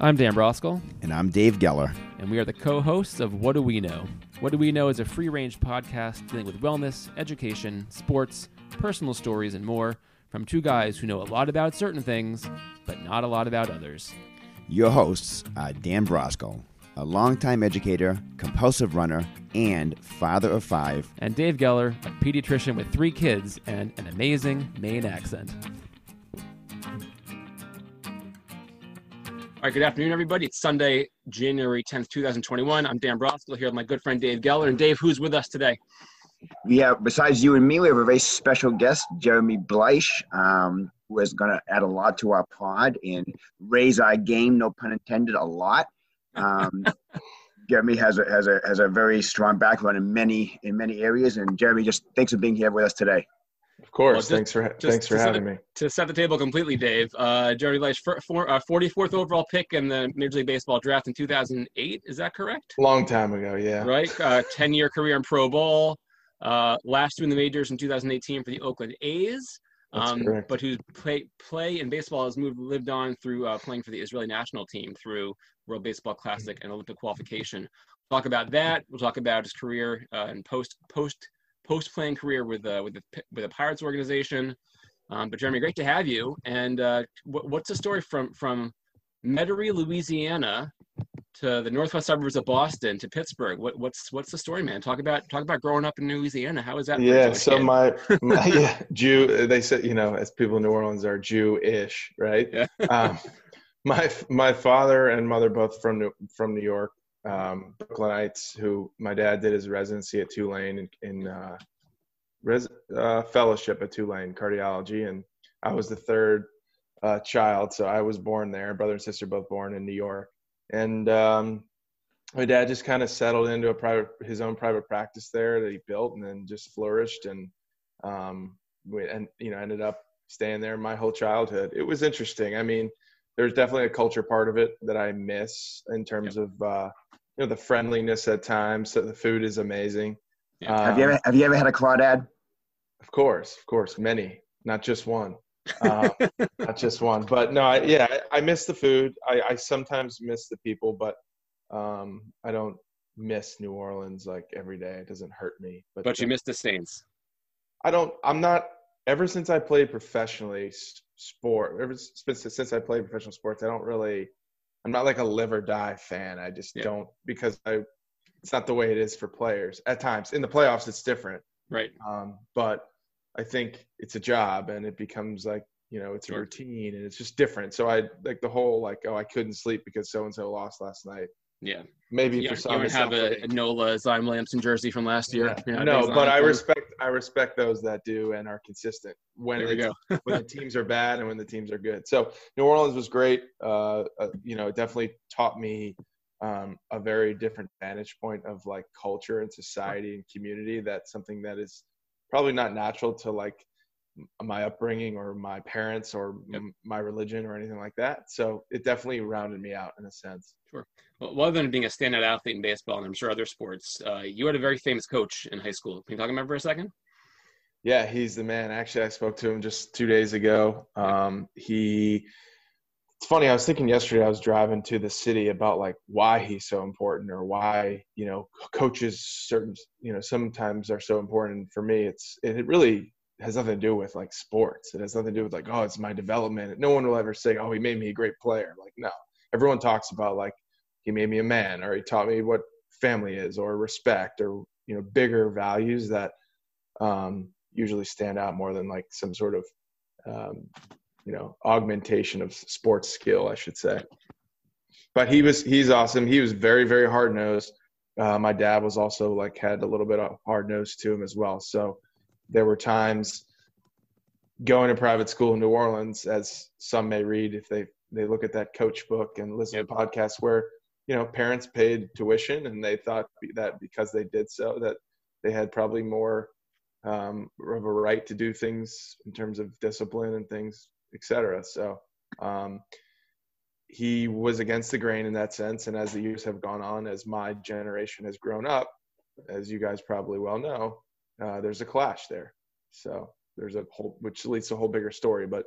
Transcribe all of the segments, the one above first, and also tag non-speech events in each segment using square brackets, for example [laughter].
I'm Dan Brosgol, And I'm Dave Geller. and we are the co hosts of What Do We Know? What Do We Know is a free range podcast dealing with wellness, education, sports, personal stories, and more from two guys who know a lot about certain things, but not a lot about others. Your hosts are Dan Brosgol, a longtime educator, compulsive runner, and father of five. And Dave Geller, a pediatrician with three kids and an amazing Maine accent. All right, good afternoon, everybody. It's Sunday, January 10th, 2021. I'm Dan Brosgol here with my good friend Dave Geller. And Dave, who's with us today? We have, besides you and me, we have a very special guest, Jeremy Bleich, um, who is going to add a lot to our pod and raise our game, no pun intended, a lot. Um, [laughs] Jeremy has a, has a has a very strong background in many in many areas, and Jeremy, just thanks for being here with us today. Of course. Well, just- thanks for thanks for having it- me. To set the table completely, Dave, uh, Jeremy Bleich, for, for, uh, 44th overall pick in the Major League Baseball draft in 2008. Is that correct? Long time ago, yeah. Right? Uh, 10 year career in Pro Ball. Uh, last two in the majors in 2018 for the Oakland A's. Um, but whose play play in baseball has moved lived on through uh, playing for the Israeli national team through World Baseball Classic and Olympic qualification. Talk about that. We'll talk about his career uh, and post post post playing career with uh, with the with the Pirates organization. Um, but Jeremy, great to have you. And uh, what, what's the story from from Metairie, Louisiana, to the northwest suburbs of Boston to Pittsburgh? What, what's what's the story, man? Talk about talk about growing up in Louisiana. How is that? Yeah, so kid? my, [laughs] my yeah, Jew they said, you know, as people in New Orleans are Jew-ish, right? Yeah. um, my my father and mother both from New, from New York, um, Brooklynites who my dad did his residency at Tulane in, in uh, res, uh, fellowship at Tulane cardiology and I was the third uh, child, so I was born there. Brother and sister both born in New York, and um, my dad just kind of settled into a private, his own private practice there that he built, and then just flourished, and um, we, and you know ended up staying there my whole childhood. It was interesting. I mean, there's definitely a culture part of it that I miss in terms of uh, you know the friendliness at times. So the food is amazing. Yeah. have you Um, ever have you ever had a crawdad? of course, of course, many, not just one. Um, [laughs] not just one, but no, I, yeah, I, I miss the food. I, I sometimes miss the people, but um, I don't miss New Orleans like every day. It doesn't hurt me. But, But you miss the Saints. I don't. I'm not. Ever since I played professionally s- sport, ever since since I played professional sports, I don't really. I'm not like a live or die fan. I just Yeah. don't because I. It's not the way it is for players. At times in the playoffs, it's different. Right. Um, but I think it's a job and it becomes like, you know, it's a Sure. routine and it's just different. So I like the whole like, oh, I couldn't sleep because so and so lost last night. Yeah. Maybe You, for some, you don't have a, a Nola Zion Williamson jersey from last year. Yeah. Yeah, no, but I respect I respect those that do and are consistent when There we go. when the teams are bad and when the teams are good. So New Orleans was great. Uh, uh, you know, it definitely taught me um, a very different vantage point of like culture and society and community. That's something that is probably not natural to like my upbringing or my parents or Yep. m- my religion or anything like that. So it definitely rounded me out in a sense. Well, well, other than being a standout athlete in baseball and I'm sure other sports, uh, you had a very famous coach in high school. Can you talk about him for a second? Yeah, he's the man. Actually, I spoke to him just two days ago. Um, he, it's funny. I was thinking yesterday. I was driving to the city about like why he's so important or why you know coaches certain you know sometimes are so important. For me, it's it really has nothing to do with like sports. It has nothing to do with like oh it's my development. No one will ever say oh he made me a great player. Like no, everyone talks about like he made me a man or he taught me what family is or respect or you know bigger values that um, usually stand out more than like some sort of um, you know augmentation of sports skill i should say but he was he's awesome he was very very hard nosed uh, my dad was also like had a little bit of hard nose to him as well so there were times going to private school in new orleans as some may read if they they look at that coach book and listen to podcasts where you know parents paid tuition and they thought that because they did so that they had probably more um, of a right to do things in terms of discipline and things, etc. So um, he was against the grain in that sense. And as the years have gone on, as my generation has grown up, as you guys probably well know, uh, there's a clash there. So there's a whole, which leads to a whole bigger story. But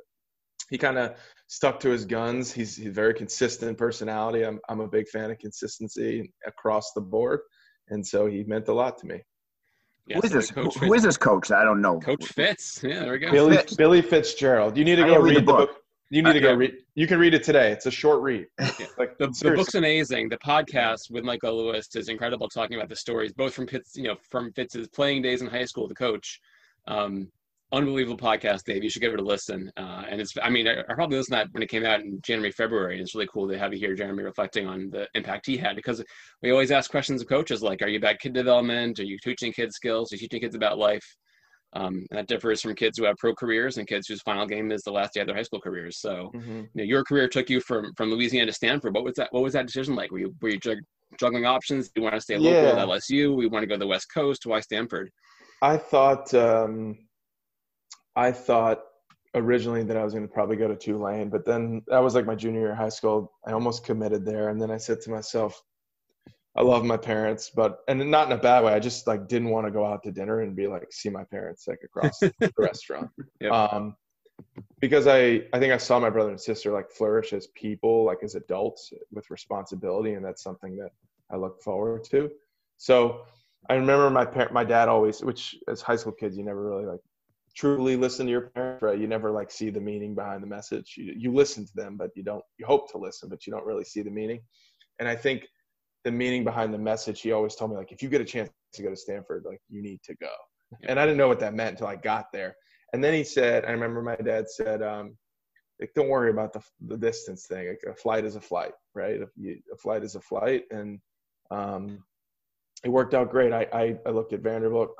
he kind of stuck to his guns. He's he's very consistent personality. I'm I'm a big fan of consistency across the board, and so he meant a lot to me. who is this? Who, who is this coach? I don't know. Coach Fitz. Yeah, there we go. Billy Fitz. Billy Fitzgerald. You need to go read, read the the book. book. You need to go Uh, read. You can read it today. It's a short read. [laughs] Like The, the book's amazing. The podcast with Michael Lewis is incredible, talking about the stories, both from Fitz, you know, from Fitz's playing days in high school, the coach. Um, unbelievable podcast, Dave. You should give it a listen. Uh, and it's, I mean, I, I probably listened to that when it came out in January, February. And it's really cool to have you here, Jeremy, reflecting on the impact he had because we always ask questions of coaches like, are you about kid development? Are you teaching kids skills? Are you teaching kids about life? Um, and that differs from kids who have pro careers and kids whose final game is the last day of their high school careers. So, Mhm. you know, your career took you from from Louisiana to Stanford. What was that? What was that decision like? Were you were you juggling options? Do you want to stay local Yeah. at LSU? We want to go to the West Coast. Why Stanford? I thought um, I thought originally that I was going to probably go to Tulane, but then that was like my junior year of high school. I almost committed there, and then I said to myself, I love my parents, but and not in a bad way. I just like didn't want to go out to dinner and be like see my parents like across [laughs] the restaurant. Yep. Um, because I I think I saw my brother and sister like flourish as people, like as adults with responsibility, and that's something that I look forward to. So I remember my parent, my dad always, which as high school kids, you never really like truly listen to your parents, right? You never like see the meaning behind the message. You, you listen to them, but you don't, you hope to listen, but you don't really see the meaning. And I think the meaning behind the message, he always told me like, if you get a chance to go to Stanford, like you need to go. And I didn't know what that meant until I got there. And then he said, I remember my dad said, um, like, don't worry about the, the distance thing. Like, a flight is a flight, right? A, a flight is a flight. And, um, it worked out great. I, I, I looked at Vanderbilt,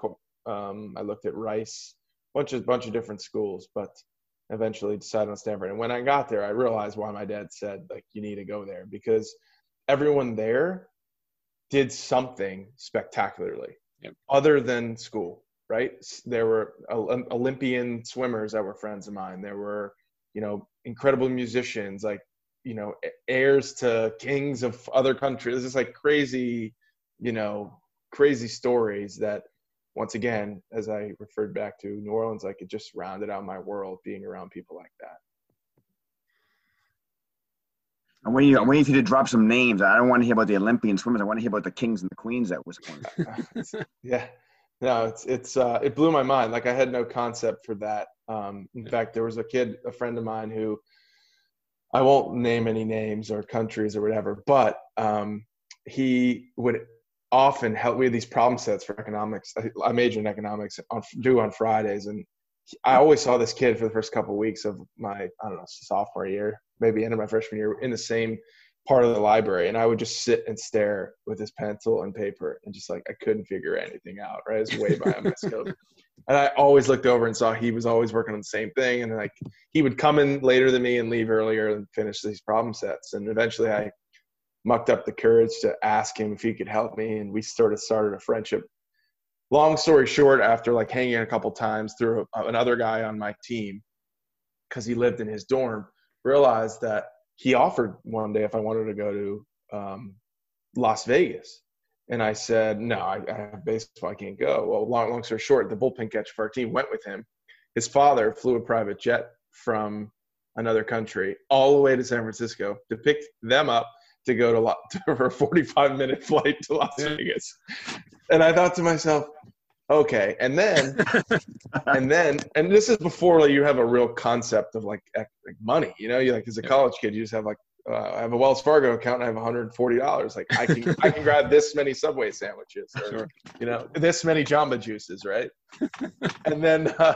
um, I looked at Rice, bunch of bunch of different schools, but eventually decided on Stanford. And when I got there, I realized why my dad said like you need to go there because everyone there did something spectacularly Yep. other than school. Right? There were Olympian swimmers that were friends of mine. There were you know incredible musicians like you know heirs to kings of other countries. This is like crazy you know, crazy stories that once again, as I referred back to New Orleans, like it just rounded out my world being around people like that. I want you, I want you to drop some names. I don't want to hear about the Olympian swimmers. I want to hear about the kings and the queens that was going. [laughs] yeah. No, it's it's uh, it blew my mind. Like I had no concept for that. Um, in fact, there was a kid, a friend of mine, who I won't name any names or countries or whatever, but um, he would often help. We had these problem sets for economics. I, I major in economics on due on Fridays, and I always saw this kid for the first couple of weeks of my I don't know sophomore year, maybe end of my freshman year, in the same part of the library, and I would just sit and stare with his pencil and paper, and just like I couldn't figure anything out. Right, it was way behind my scope. And I always looked over and saw he was always working on the same thing, and like he would come in later than me and leave earlier and finish these problem sets. And eventually, I mucked up the courage to ask him if he could help me, and we sort of started a friendship. Long story short, after like hanging a couple times through another guy on my team, because he lived in his dorm, realized that he offered one day if I wanted to go to um, Las Vegas. And I said, no, I, I have baseball. I can't go. Well, long, long story short, the bullpen catcher for our team went with him. His father flew a private jet from another country all the way to San Francisco to pick them up to go to, to [laughs] for a 45 minute flight to Las Vegas. And I thought to myself, okay. And then, [laughs] and then, and this is before like, you have a real concept of like, like money, you know, you like as a college kid, you just have like, uh, I have a Wells Fargo account and I have $140. Like I can, I can grab this many Subway sandwiches or, Sure. you know, this many Jamba juices. Right. and then, uh,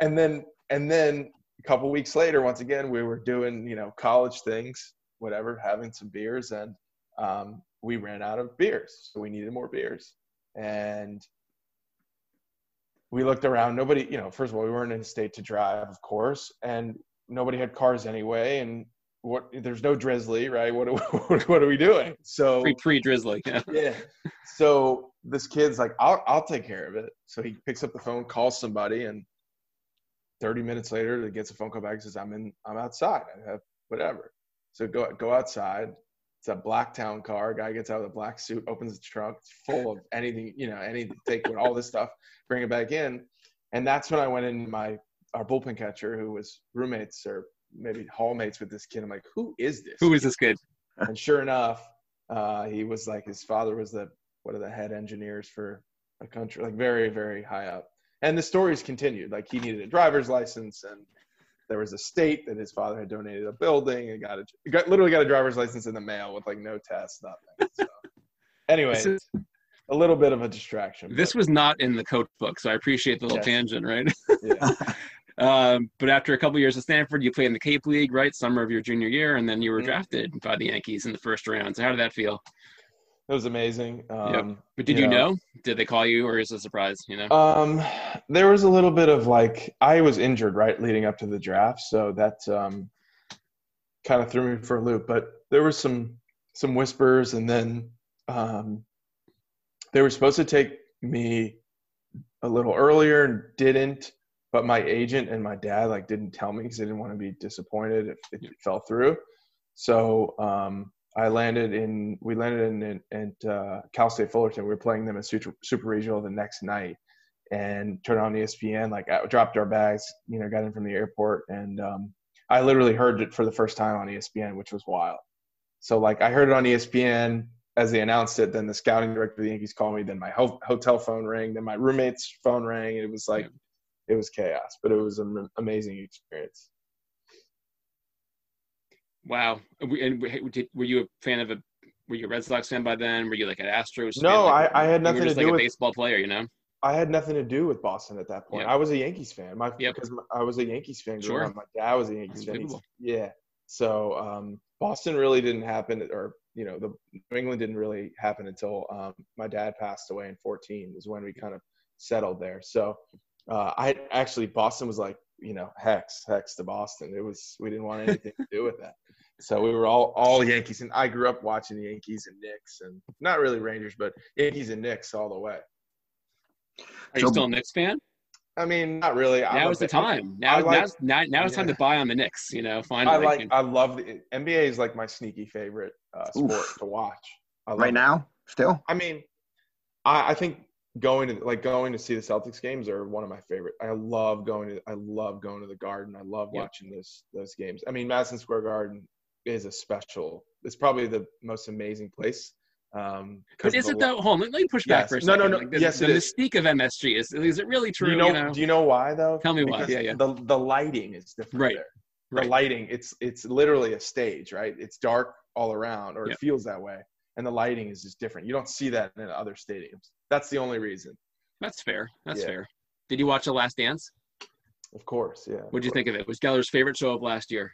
and then, and then a couple weeks later, once again, we were doing, you know, college things, whatever, having some beers and, um, we ran out of beers. So we needed more beers. And we looked around. Nobody, you know, first of all, we weren't in a state to drive, of course, and nobody had cars anyway. And what? There's no Drizly, right? What? [laughs] Are, what are we doing? So Pre pre drizly. Yeah. [laughs] yeah. So this kid's like, I'll I'll take care of it. So he picks up the phone, calls somebody, and 30 minutes later, he gets a phone call back. and Says, "I'm in. I'm outside. I have whatever." So go go outside. It's a black town car. Guy gets out of the black suit, opens the trunk. It's full of anything, you know, any Take all this stuff, bring it back in, and that's when I went in. My our bullpen catcher, who was roommates or maybe hallmates with this kid. I'm like, who is this? Who is this kid? [laughs] And sure enough, uh, he was like his father was the one of the head engineers for a country, like very very high up. And the stories continued. Like he needed a driver's license, and there was a state that his father had donated a building and got a got, literally got a driver's license in the mail with like no test, nothing. So, [laughs] is- a little bit of a distraction. This but, was not in the coach book, so I appreciate the little tangent, right? yeah. [laughs] Um, but after a couple years at Stanford, you played in the Cape League, right? Summer of your junior year, and then you were Mhm. drafted by the Yankees in the first round. So how did that feel? It was amazing. Um, But did you know? Did they call you, or is it a surprise? You know? Um, there was a little bit of like I was injured right leading up to the draft, so that um, kind of threw me for a loop. But there was some some whispers, and then um, they were supposed to take me a little earlier and didn't. But my agent and my dad like didn't tell me because they didn't want to be disappointed if it fell through. So um, I landed in we landed in, in at uh, Cal State Fullerton. We were playing them in super, super regional the next night, and turned on ESPN. Like I dropped our bags, you know, got in from the airport, and um, I literally heard it for the first time on ESPN, which was wild. So like I heard it on ESPN as they announced it. Then the scouting director of the Yankees called me. Then my ho- hotel phone rang. Then my roommate's phone rang. It was like it was chaos, but it was an amazing experience. Wow. And w- did- Were you a fan of a? Were you a Red Sox fan by then? Were you like an Astros? No? Like, I- I had you nothing were just to like do a with- baseball player. You know? I had nothing to do with Boston at that point. I was a Yankees fan. My Yep. because I was a Yankees fan. growing Sure. up. My dad was a Yankees fan. Yeah. So um, Boston really didn't happen, or you know, the New England didn't really happen until um, my dad passed away in 14. Was when we kind of settled there. So uh, I actually Boston was like you know hex hex to Boston. It was we didn't want anything to do with that. So we were all all Yankees, and I grew up watching the Yankees and Knicks, and not really Rangers, but Yankees and Knicks all the way. Are you So- still a Knicks fan? I mean, not really. Now a is the time. Now, I like- now's, now, now it's time to buy on the Knicks. You know, finally. I finally. like. I love the NBA. Is like my sneaky favorite uh, sport Oof. to watch. Right it. now, still. I mean, I, I think going to like going to see the Celtics games are one of my favorite. I love going to. I love going to the Garden. I love Yep. watching those those games. I mean, Madison Square Garden is a special. It's probably the most amazing place. Um, But is it though? Hold on, let me push back Yes. for a No, second. no, no. Like, the, Yes, the it is. mystique of MSG is is it really true? Do you know, Do you know why though? Tell me why. Yeah, yeah. The the lighting is different Right. there. The Right. lighting, it's it's literally a stage, right? It's dark all around, or Yep. it feels that way, and the lighting is just different. You don't see that in other stadiums. That's the only reason. That's fair. That's Yeah. fair. Did you watch The Last Dance? Of course, yeah. What did you think of it? Was Geller's favorite show of last year?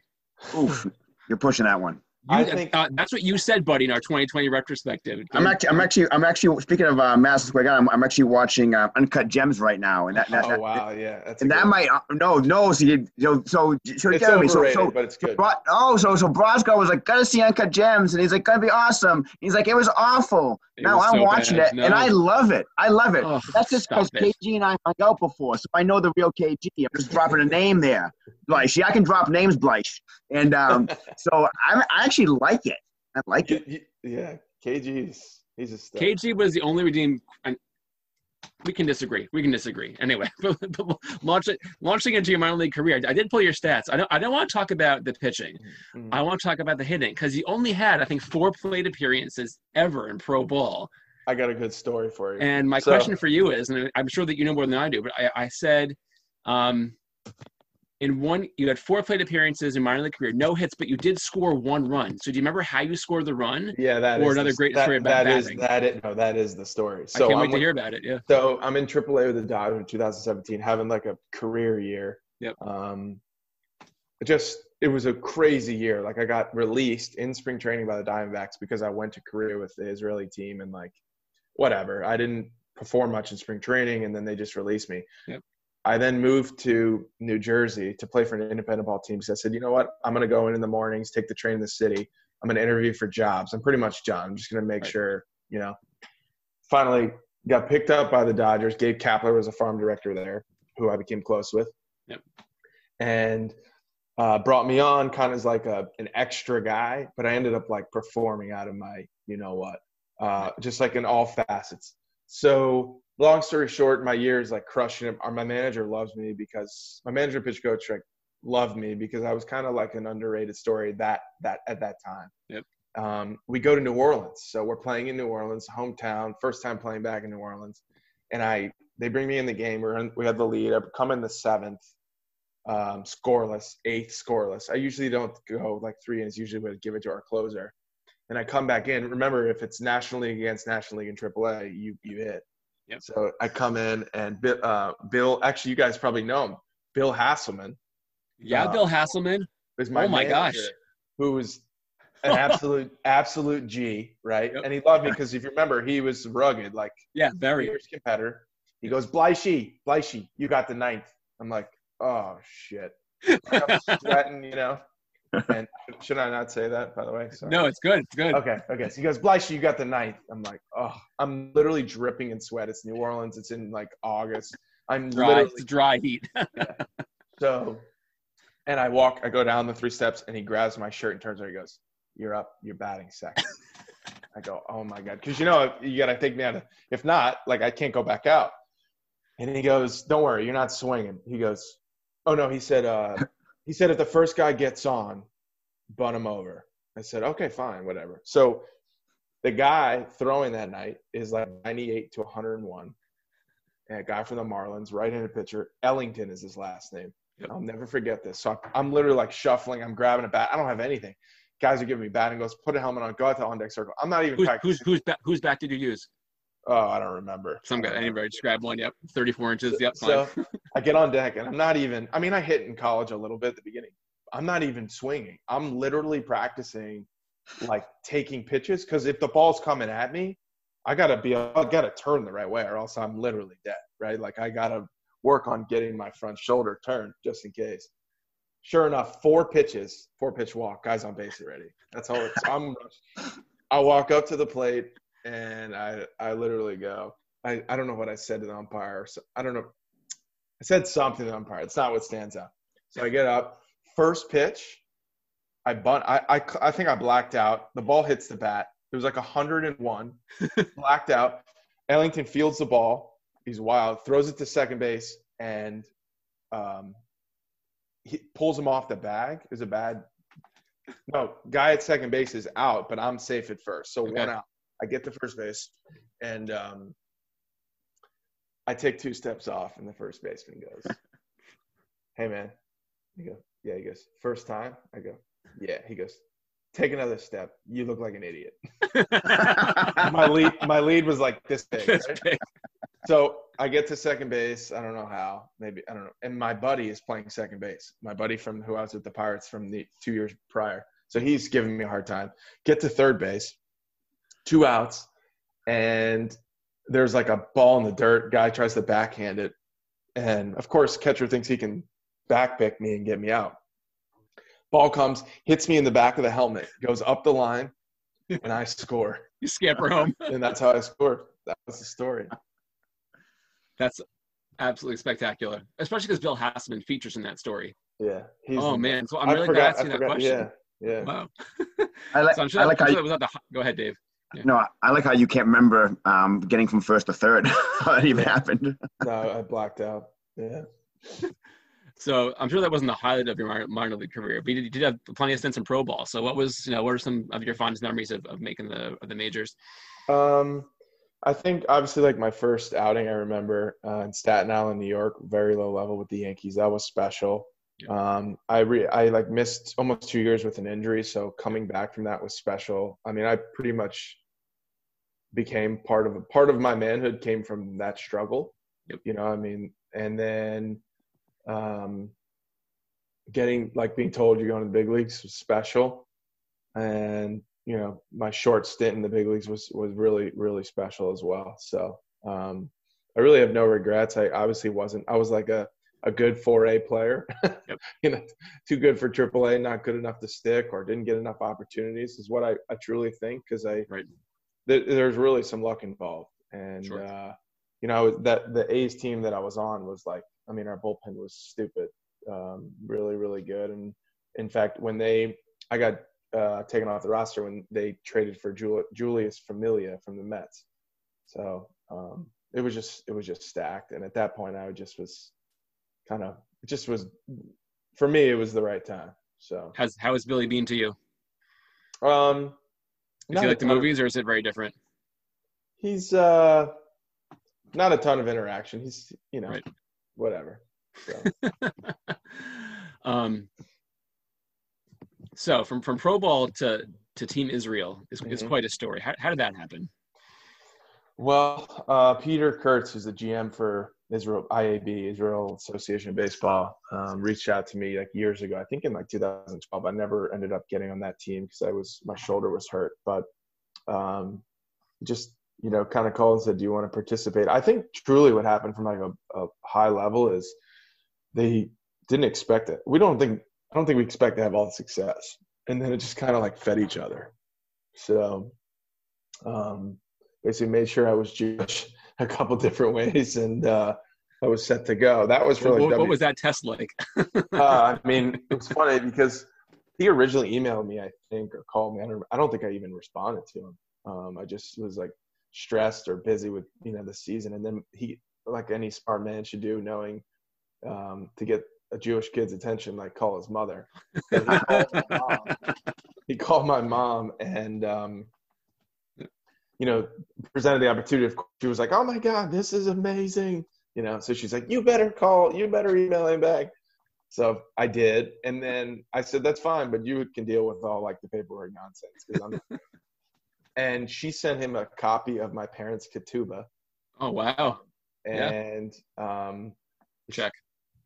Oof, you're pushing that one. You, I think- uh, that's what you said, buddy, in our 2020 retrospective. I'm actually, I'm actually, I'm actually. Speaking of uh, Madison Square Garden, I'm, I'm actually watching uh, Uncut Gems right now, and that, that, oh wow, yeah. That's and that one. might uh, no, no. So, you, so, so, so It's Jeremy, so, so, but it's good. Bro- oh, so so Brosgol was like, gotta see Uncut Gems, and he's like, gonna be awesome. He's like, it was awful. It now was I'm so watching bad. it, and I love it. I love it. Oh, That's just because stop. KG and I hung out before, so I know the real KG. I'm just dropping a name there, Bleich. I can drop names, Bleich, and um, [laughs] so I'm I actually like it. I like it. You- you- yeah, KG's he's a stud. KG was the only redeemed. And we can disagree. We can disagree. Anyway, [laughs] launching launching into your minor league career, I did pull your stats. I don't. I don't want to talk about the pitching. Mhm. I want to talk about the hitting because he only had, I think, four plate appearances ever in pro ball. I got a good story for you. And my So- question for you is, and I'm sure that you know more than I do, but I, I said, um, in one, you had four plate appearances in minor league career, no hits, but you did score one run. So do you remember how you scored the run? yeah, that or is another the- great that, story about that is batting. that it. No, that is the story. So I can't I'm wait to hear about it. Yeah. So I'm in AAA with the Dodgers in 2017, having like a career year. Yep. Um, just it was a crazy year. Like I got released in spring training by the Diamondbacks because I went to Korea with the Israeli team and like whatever. I didn't perform much in spring training, and then they just released me. Yep. I then moved to New Jersey to play for an independent ball team. So I said, you know what? I'm going to go in in the mornings, take the train to the city. I'm going to interview for jobs. I'm pretty much John. I'm just going to make Right. sure, you know. Finally, got picked up by the Dodgers. Gabe Kapler was a farm director there, who I became close with. Yep. And uh, brought me on kind of as like a an extra guy, but I ended up like performing out of my, you know what, uh, just like in all facets. So long story short, my year is like crushing it. My manager loves me because my manager pitch coach like loved me because I was kind of like an underrated story that that at that time. Yep. Um, we go to New Orleans, so we're playing in New Orleans, hometown, first time playing back in New Orleans, and I they bring me in the game. We're in, we had the lead. I come in the seventh, um, scoreless, eighth scoreless. I usually don't go like three innings. Usually would give it to our closer, and I come back in. Remember, if it's National League against National League and AAA, you you hit. Yep. So I come in and Bill, uh, Bill. Actually, you guys probably know him. Bill Haselman Yeah, Uh, Bill Haselman. was my Oh my gosh. who was an [laughs] absolute absolute G, right? Yep. And he loved me because if you remember, he was rugged, like Yeah, very. fierce competitor. He goes, Blyshey, Blyshey, you got the ninth. I'm like, oh shit. I'm [laughs] sweating, you know. And should I not say that, by the way? Sorry. no, it's good. It's good. Okay, okay. So he goes, Blyshey, you got the ninth. I'm like, oh, I'm literally dripping in sweat. It's New Orleans. It's in like August. I'm Dry, literally it's dry heat. [laughs] so, and I walk, I go down the three steps, and he grabs my shirt and turns around. He goes, "You're up. You're batting second. [laughs] I go, "Oh my god," because you know you got to take me out. Of, if not, like I can't go back out. And he goes, "Don't worry, you're not swinging." He goes, "Oh no," he said. Uh, he said if the first guy gets on, bunt him over. I said, "Okay, fine, whatever." So. The guy throwing that night is like 98 to 101. And a guy from the Marlins, right-handed pitcher. Ellington is his last name. Yep. I'll never forget this. So I'm literally like shuffling. I'm grabbing a bat. I don't have anything. Guys are giving me batting goes, put a helmet on, go out to on deck circle. I'm not even who's who's who's back? Whose back did you use? oh, I don't remember. Some guy. Anybody? Just grab one. Yep. 34 inches. Yep. Fine. So [laughs] I get on deck and I'm not even. I mean, I hit in college a little bit at the beginning. I'm not even swinging. I'm literally practicing, like taking pitches because if the ball's coming at me, I gotta be. I gotta turn the right way, or else I'm literally dead. Right? Like I gotta work on getting my front shoulder turned just in case. Sure enough, four pitches, four pitch walk, guys on base already. That's all. It's, I'm. I walk up to the plate and I I literally go. I, I don't know what I said to the umpire. So I don't know. I said something to the umpire. It's not what stands out. So I get up. First pitch, I bunt. I, I, I think I blacked out. The ball hits the bat. It was like 101. [laughs] blacked out. Ellington fields the ball. He's wild. Throws it to second base and um, he pulls him off the bag. Is a bad. No, guy at second base is out, but I'm safe at first. So Okay. one out. I get to first base and um, I take two steps off, and the first baseman goes, [laughs] "Hey, man." He goes, "Yeah." He goes, first time." I go, "Yeah." He goes, "Take another step. You look like an idiot." [laughs] my lead, my lead was like this big. Right? big. So I get to second base. I don't know how. Maybe I don't know. And my buddy is playing second base. My buddy from who I was with the Pirates from the two years prior. So he's giving me a hard time. Get to third base, two outs, and there's like a ball in the dirt. Guy tries to backhand it, and of course, catcher thinks he can backpick me and get me out. Ball comes, hits me in the back of the helmet, goes up the line, and I score. [laughs] You scamper home. [laughs] And that's how I scored. That was the story. That's absolutely spectacular, especially because Bill Haselman features in that story. Yeah. He's oh man, so I'm I really forgot- glad asking I that forgot- question. Yeah, yeah. Wow. [laughs] I like, So I'm sure, I like I'm how you, that was not the. Go ahead, Dave. No, I like how you can't remember um, getting from first to third. [laughs] how that even happened. No, I [laughs] blacked out. Yeah. So I'm sure that wasn't the highlight of your minor, minor league career, but you did, you did have plenty of stints in pro ball. So what was, you know, what are some of your fondest memories of, of making the of the majors? Um, I think obviously like my first outing, I remember uh, in Staten Island, New York, very low level with the Yankees. That was special. Um, I re- I like missed almost two years with an injury, so coming back from that was special. I mean, I pretty much became part of a part of my manhood came from that struggle. Yep. You know, I mean, and then um, getting like being told you're going to the big leagues was special, and you know, my short stint in the big leagues was was really really special as well. So um, I really have no regrets. I obviously wasn't. I was like a a good 4A player. [laughs] you know, too good for AAA, not good enough to stick, or didn't get enough opportunities is what I, I truly think because I Right. There, there's really some luck involved, and Sure. uh, you know that the A's team that I was on was like, I mean, our bullpen was stupid, um, really really good, and in fact, when they I got uh, taken off the roster when they traded for Jul- Julius Familia from the Mets, so um, it was just it was just stacked, and at that point, I just was kind of it just was for me, it was the right time. So how has Billy been to you? Um, Do you like the movies, or is it very different? He's uh, not a ton of interaction. He's you know, right. whatever. So. [laughs] um, so from from pro ball to to Team Israel is, mm-hmm. is quite a story. How, how did that happen? Well, uh, Peter Kurtz, who's the GM for Israel IAB, Israel Association of Baseball, um, reached out to me like years ago. I think in like 2012. I never ended up getting on that team because I was my shoulder was hurt. But um, just you know, kind of called and said, "Do you want to participate?" I think truly what happened from like a, a high level is they didn't expect it. We don't think I don't think we expect to have all the success, and then it just kind of like fed each other. So, um, basically made sure I was Jewish a couple different ways, and uh, I was set to go. That was for like. What, w- what was that test like? [laughs] uh, I mean, it was funny because he originally emailed me, I think, or called me. I don't, I don't think I even responded to him. Um, I just was like stressed or busy with you know the season, and then he, like any smart man should do, knowing um, to get a Jewish kid's attention, like call his mother. He called, [laughs] he, called my mom and um, you know presented the opportunity. Of course, she was like, "Oh my God, this is amazing!" You know, so she's like, "You better call, you better email him back." So I did, and then I said, "That's fine, but you can deal with all like the paperwork nonsense." I'm [laughs] and she sent him a copy of my parents' ketubah. Oh wow! And yeah. um, check.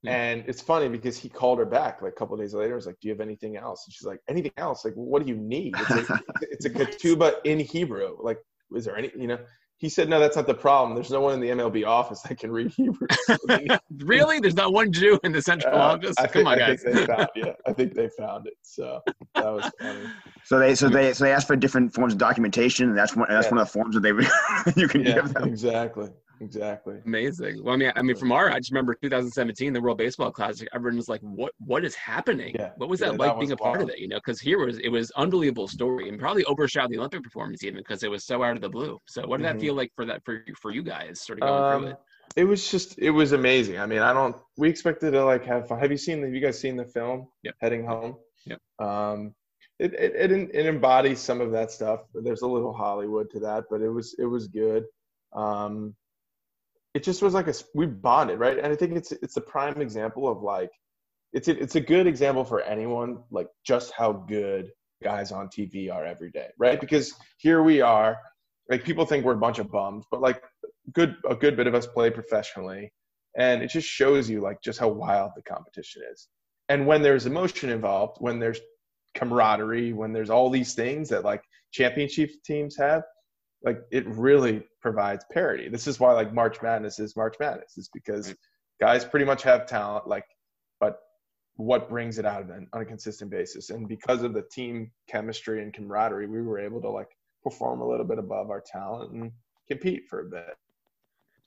And it's funny because he called her back like a couple days later. I was like, "Do you have anything else?" And she's like, "Anything else? Like, what do you need?" It's a, [laughs] it's a ketubah in Hebrew. Like, is there any? You know, he said, "No, that's not the problem. There's no one in the MLB office that can read Hebrew." [laughs] [laughs] really? There's not one Jew in the central uh, office? I Come think, on, I guys. Think they found, yeah, I think they found it. So that was funny. So they, so they, so they asked for different forms of documentation, and that's one, that's yeah. one of the forms that they [laughs] you can yeah, give them. Exactly. Exactly. Amazing. Well, I mean, I mean, from our, I just remember 2017, the World Baseball Classic. Everyone was like, "What? What is happening? Yeah. What was that yeah, like that being a part wild. of it?" You know, because here was it was unbelievable story and probably overshadowed the Olympic performance even because it was so out of the blue. So, what did mm-hmm. that feel like for that for for you guys, sort of going um, through it? It was just, it was amazing. I mean, I don't. We expected to like have fun. Have you seen? Have you guys seen the film? Yep. Heading home. Yep. Um, it, it it it embodies some of that stuff. There's a little Hollywood to that, but it was it was good. Um, it just was like a we bonded right? And i think it's it's a prime example of like it's a, it's a good example for anyone like just how good guys on tv are every day right? Because here we are like people think we're a bunch of bums but like good a good bit of us play professionally and it just shows you like just how wild the competition is. And when there's emotion involved when there's camaraderie when there's all these things that like championship teams have like it really provides parity. This is why like March Madness is March Madness is because guys pretty much have talent like but what brings it out of them on a consistent basis and because of the team chemistry and camaraderie we were able to like perform a little bit above our talent and compete for a bit.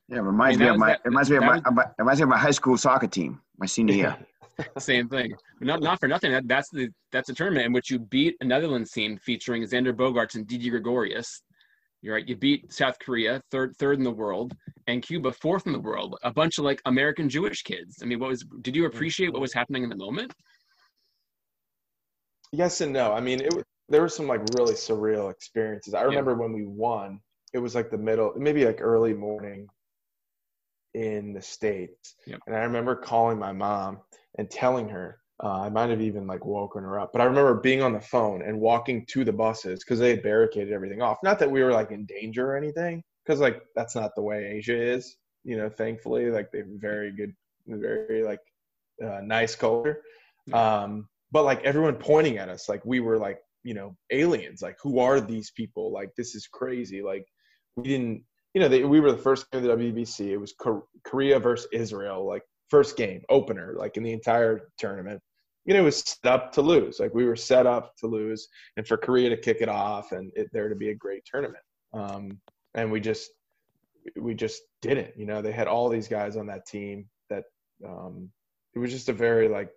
Yeah, reminds I mean, me of my that, reminds me of my, was, reminds me of my high school soccer team, my senior year. [laughs] Same thing. Not not for nothing. That, that's the that's a tournament in which you beat a Netherlands team featuring Xander Bogaerts and Didi Gregorius. You're right. You beat South Korea, third third in the world, and Cuba, fourth in the world. A bunch of like American Jewish kids. I mean, what was? Did you mm-hmm. appreciate what was happening in the moment? Yes and no. I mean, it there were some like really surreal experiences. I remember yeah. when we won. It was like the middle, maybe like early morning in the states, yep. and I remember calling my mom and telling her uh, I might have even like woken her up, but I remember being on the phone and walking to the buses because they had barricaded everything off. Not that we were like in danger or anything, because like that's not the way Asia is. You know, thankfully, like they're very good, very like uh, nice culture. Um, but like everyone pointing at us, like we were like you know aliens. Like who are these people? Like this is crazy. Like we didn't, you know, they, we were the first game of the WBC. It was Korea versus Israel, like first game opener, like in the entire tournament you know, it was set up to lose. Like we were set up to lose, and for Korea to kick it off, and it, there to be a great tournament. Um, and we just we just didn't. You know, they had all these guys on that team that um, it was just a very like,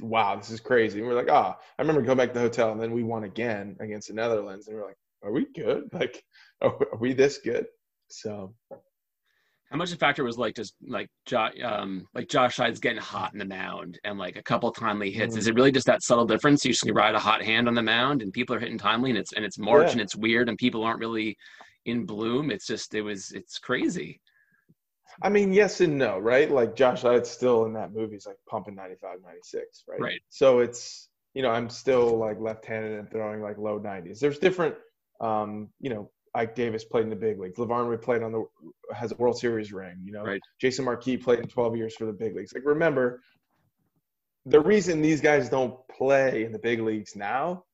wow, this is crazy. And we're like, ah, oh. I remember going back to the hotel, and then we won again against the Netherlands, and we're like, are we good? Like, are, [laughs] are we this good? So How much a factor was like just like Josh, um, like Josh Zeid's getting hot in the mound and like a couple timely hits? Mm. Is it really just that subtle difference? You just ride a hot hand on the mound and people are hitting timely and it's and it's March yeah. and it's weird and people aren't really in bloom. It's just it was it's crazy. I mean, yes and no, right? Like Josh Zeid's still in that movie. He's like pumping 95, 96, right? Right. So it's you know I'm still like left-handed and throwing like low 90s. There's different, um, you know, Ike Davis played in the big leagues. Lavarnway played on the has a World Series ring. You know, right. Jason Marquis played in 12 years for the big leagues. Like remember, the reason these guys don't play in the big leagues now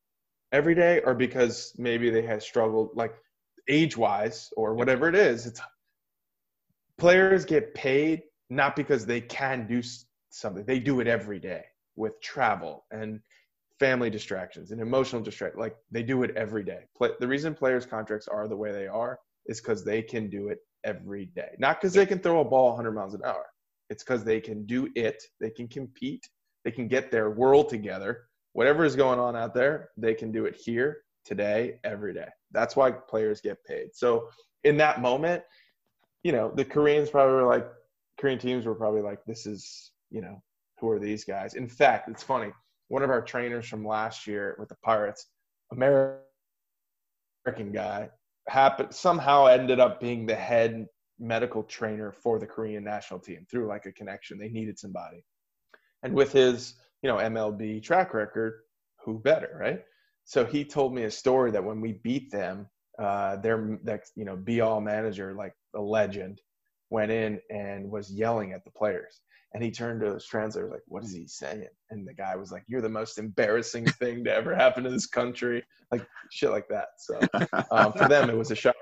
every day are because maybe they had struggled like age wise or whatever it is. It's players get paid not because they can do something; they do it every day with travel and family distractions and emotional distraction. Like they do it every day. Play, the reason players' contracts are the way they are is because they can do it every day. Not because they can throw a ball 100 miles an hour. It's because they can do it. They can compete. They can get their world together. Whatever is going on out there, they can do it here, today, every day. That's why players get paid. So in that moment, you know, the Koreans probably were like, Korean teams were probably like, this is, you know, who are these guys? In fact, it's funny one of our trainers from last year with the Pirates, American guy, happened somehow ended up being the head medical trainer for the Korean national team through like a connection. They needed somebody. And with his, you know, MLB track record, who better, right? So he told me a story that when we beat them, uh, their that you know be all manager, like a legend, went in and was yelling at the players. And he turned to his translator, like, what is he saying? And the guy was like, You're the most embarrassing thing to ever happen to this country. Like shit like that. So [laughs] um, for them, it was a shock.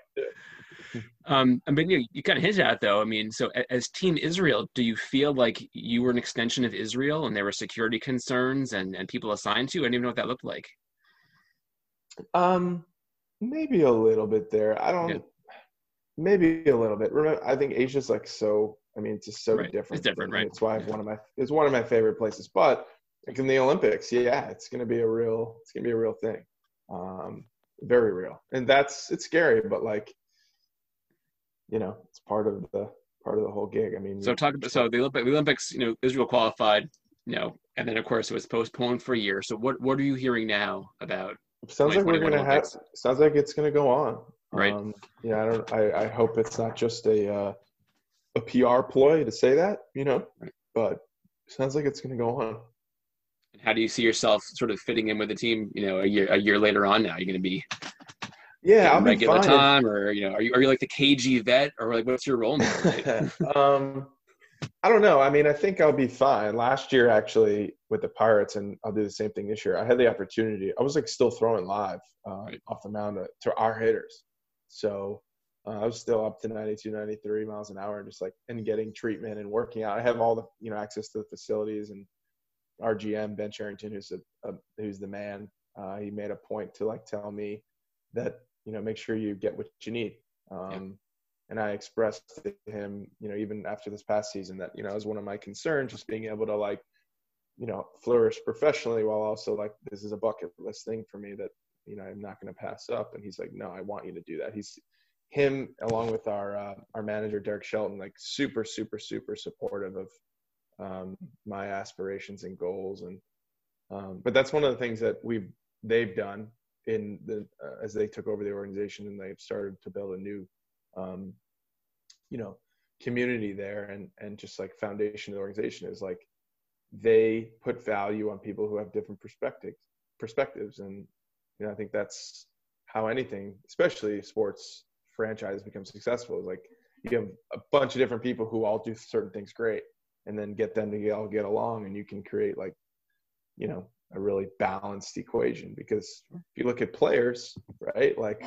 Um, I mean, you, you kind of hinted at though. I mean, so as Team Israel, do you feel like you were an extension of Israel, and there were security concerns and and people assigned to? you? I didn't even know what that looked like. Um, maybe a little bit there. I don't. Yeah. Maybe a little bit. Remember, I think Asia's like so I mean, it's just so right. different. It's different, right? It's why one of my it's one of my favorite places. But like in the Olympics, yeah, it's gonna be a real it's gonna be a real thing, um, very real, and that's it's scary, but like, you know, it's part of the part of the whole gig. I mean, so talk about so the Olympic the Olympics, you know, Israel qualified, you know, and then of course it was postponed for a year. So what what are you hearing now about? Sounds like we're gonna Olympics? have. Sounds like it's gonna go on. Right. Um, yeah, I don't. I, I hope it's not just a. Uh, a PR ploy to say that, you know, but sounds like it's going to go on. And How do you see yourself sort of fitting in with the team? You know, a year a year later on now, you're going to be yeah, I'll regular time, or you know, are you are you like the KG vet, or like what's your role now? Right? [laughs] um, I don't know. I mean, I think I'll be fine. Last year, actually, with the Pirates, and I'll do the same thing this year. I had the opportunity. I was like still throwing live uh, right. off the mound to, to our hitters, so uh, I was still up to 92, 93 miles an hour, and just like and getting treatment and working out. I have all the you know access to the facilities and our GM Ben Cherington, who's a, a who's the man. Uh, he made a point to like tell me that you know make sure you get what you need. Um, yeah. And I expressed to him, you know, even after this past season, that you know was one of my concerns, just being able to like, you know, flourish professionally while also like this is a bucket list thing for me that you know I'm not going to pass up. And he's like, no, I want you to do that. He's him along with our uh, our manager Derek Shelton, like super super super supportive of um, my aspirations and goals, and um, but that's one of the things that we've they've done in the uh, as they took over the organization and they've started to build a new um, you know community there. And and just like foundation of the organization is like they put value on people who have different perspectives perspectives. And you know I think that's how anything especially sports franchise becomes successful is like you have a bunch of different people who all do certain things great and then get them to all get along and you can create like you know a really balanced equation because if you look at players right like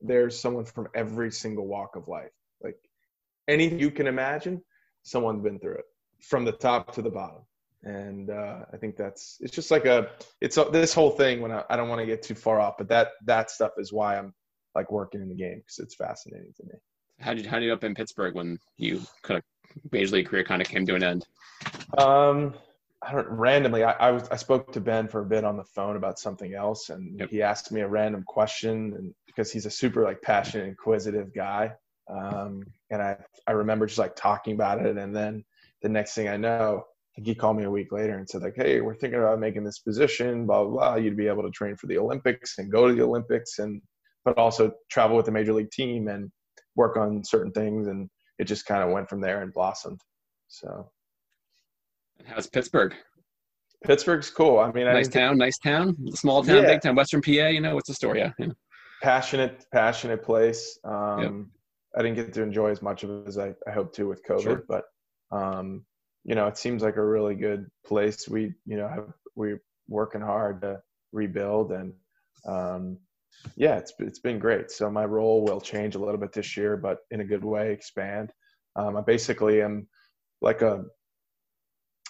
there's someone from every single walk of life. Like anything you can imagine someone's been through it from the top to the bottom. And uh, i think that's it's just like a it's a, this whole thing when I, I don't want to get too far off but that that stuff is why i'm like working in the game because it's fascinating to me. How did how did you up in Pittsburgh when you kind of major league career kind of came to an end? Um, I don't randomly. I, I was I spoke to Ben for a bit on the phone about something else, and yep. he asked me a random question, and because he's a super like passionate, inquisitive guy, Um, and I, I remember just like talking about it. And then the next thing I know, I think he called me a week later and said like, Hey, we're thinking about making this position, blah, blah, blah. You'd be able to train for the Olympics and go to the Olympics and, but also travel with the major league team and work on certain things. And it just kind of went from there and blossomed. So. How's Pittsburgh? Pittsburgh's cool. I mean, nice I town, nice town, small town, yeah. big town, Western PA. You know, what's the story? Yeah. yeah. Passionate, passionate place. Um, yep. I didn't get to enjoy as much of it as I, I hoped to with COVID, sure. but um, you know, it seems like a really good place. We, you know, have, we're working hard to rebuild, and um, yeah, it's it's been great. So my role will change a little bit this year, but in a good way, expand. Um, I basically am like a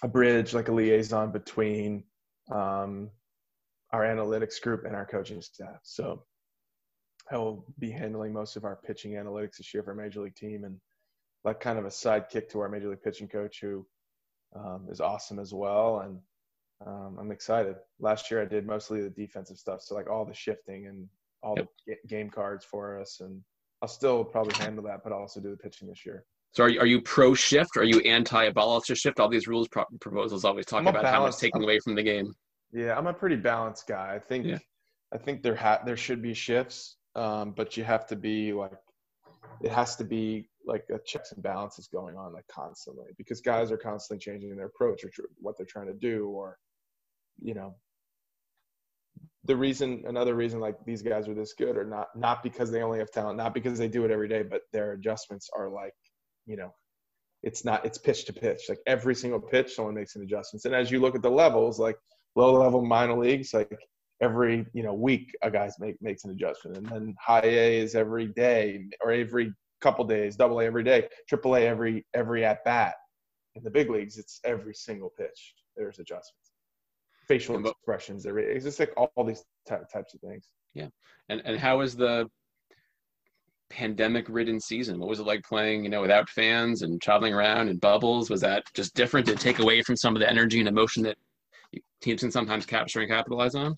a bridge, like a liaison between um, our analytics group and our coaching staff. So I will be handling most of our pitching analytics this year for major league team, and like kind of a sidekick to our major league pitching coach, who um, is awesome as well. And um, I'm excited. Last year I did mostly the defensive stuff, so like all the shifting and all yep. the game cards for us, and I'll still probably handle that, but I'll also do the pitching this year. So are you, are you pro shift? Or Are you anti abolish shift? All these rules pro- proposals always talk about how much taking I'm, away from the game. Yeah, I'm a pretty balanced guy. I think yeah. I think there ha- there should be shifts, um, but you have to be like it has to be like a checks and balances going on like constantly because guys are constantly changing their approach or tr- what they're trying to do or you know the reason another reason like these guys are this good or not not because they only have talent not because they do it every day but their adjustments are like you know, it's not it's pitch to pitch. Like every single pitch, someone makes an adjustment. And as you look at the levels, like low level minor leagues, like every you know week a guy's make makes an adjustment, and then high A is every day or every couple days, double A every day, triple A every every at bat. In the big leagues, it's every single pitch. There's adjustments, facial expressions. It's just like all, all these t- types of things. Yeah, and and how is the pandemic ridden season? What was it like playing, you know, without fans and traveling around in bubbles? Was that just different to take away from some of the energy and emotion that teams can sometimes capture and capitalize on?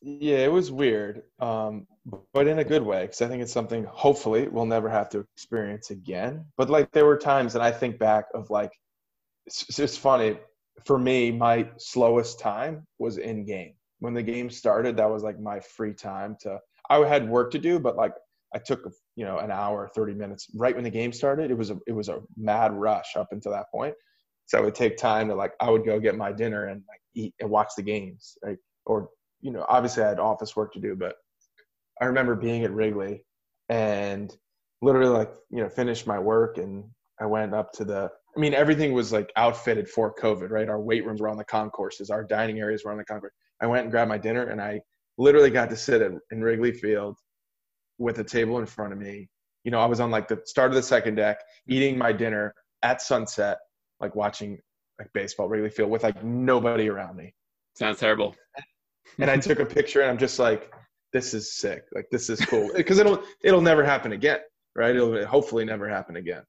Yeah, it was weird, um, but in a good way because I think it's something hopefully we'll never have to experience again. But like there were times that I think back of like it's, it's funny for me. My slowest time was in game when the game started. That was like my free time to. I had work to do, but like I took you know an hour, 30 minutes right when the game started. It was a it was a mad rush up until that point. So I would take time to like I would go get my dinner and like eat and watch the games, right? Or you know, obviously I had office work to do, but I remember being at Wrigley and literally like you know finished my work and I went up to the. I mean, everything was like outfitted for COVID, right? Our weight rooms were on the concourses, our dining areas were on the concourse. I went and grabbed my dinner, and I literally got to sit in, in Wrigley Field with a table in front of me. You know, I was on like the start of the second deck, eating my dinner at sunset, like watching like baseball Wrigley Field with like nobody around me. Sounds terrible. [laughs] and I took a picture, and I'm just like, this is sick. Like this is cool because it'll it'll never happen again, right? It'll hopefully never happen again.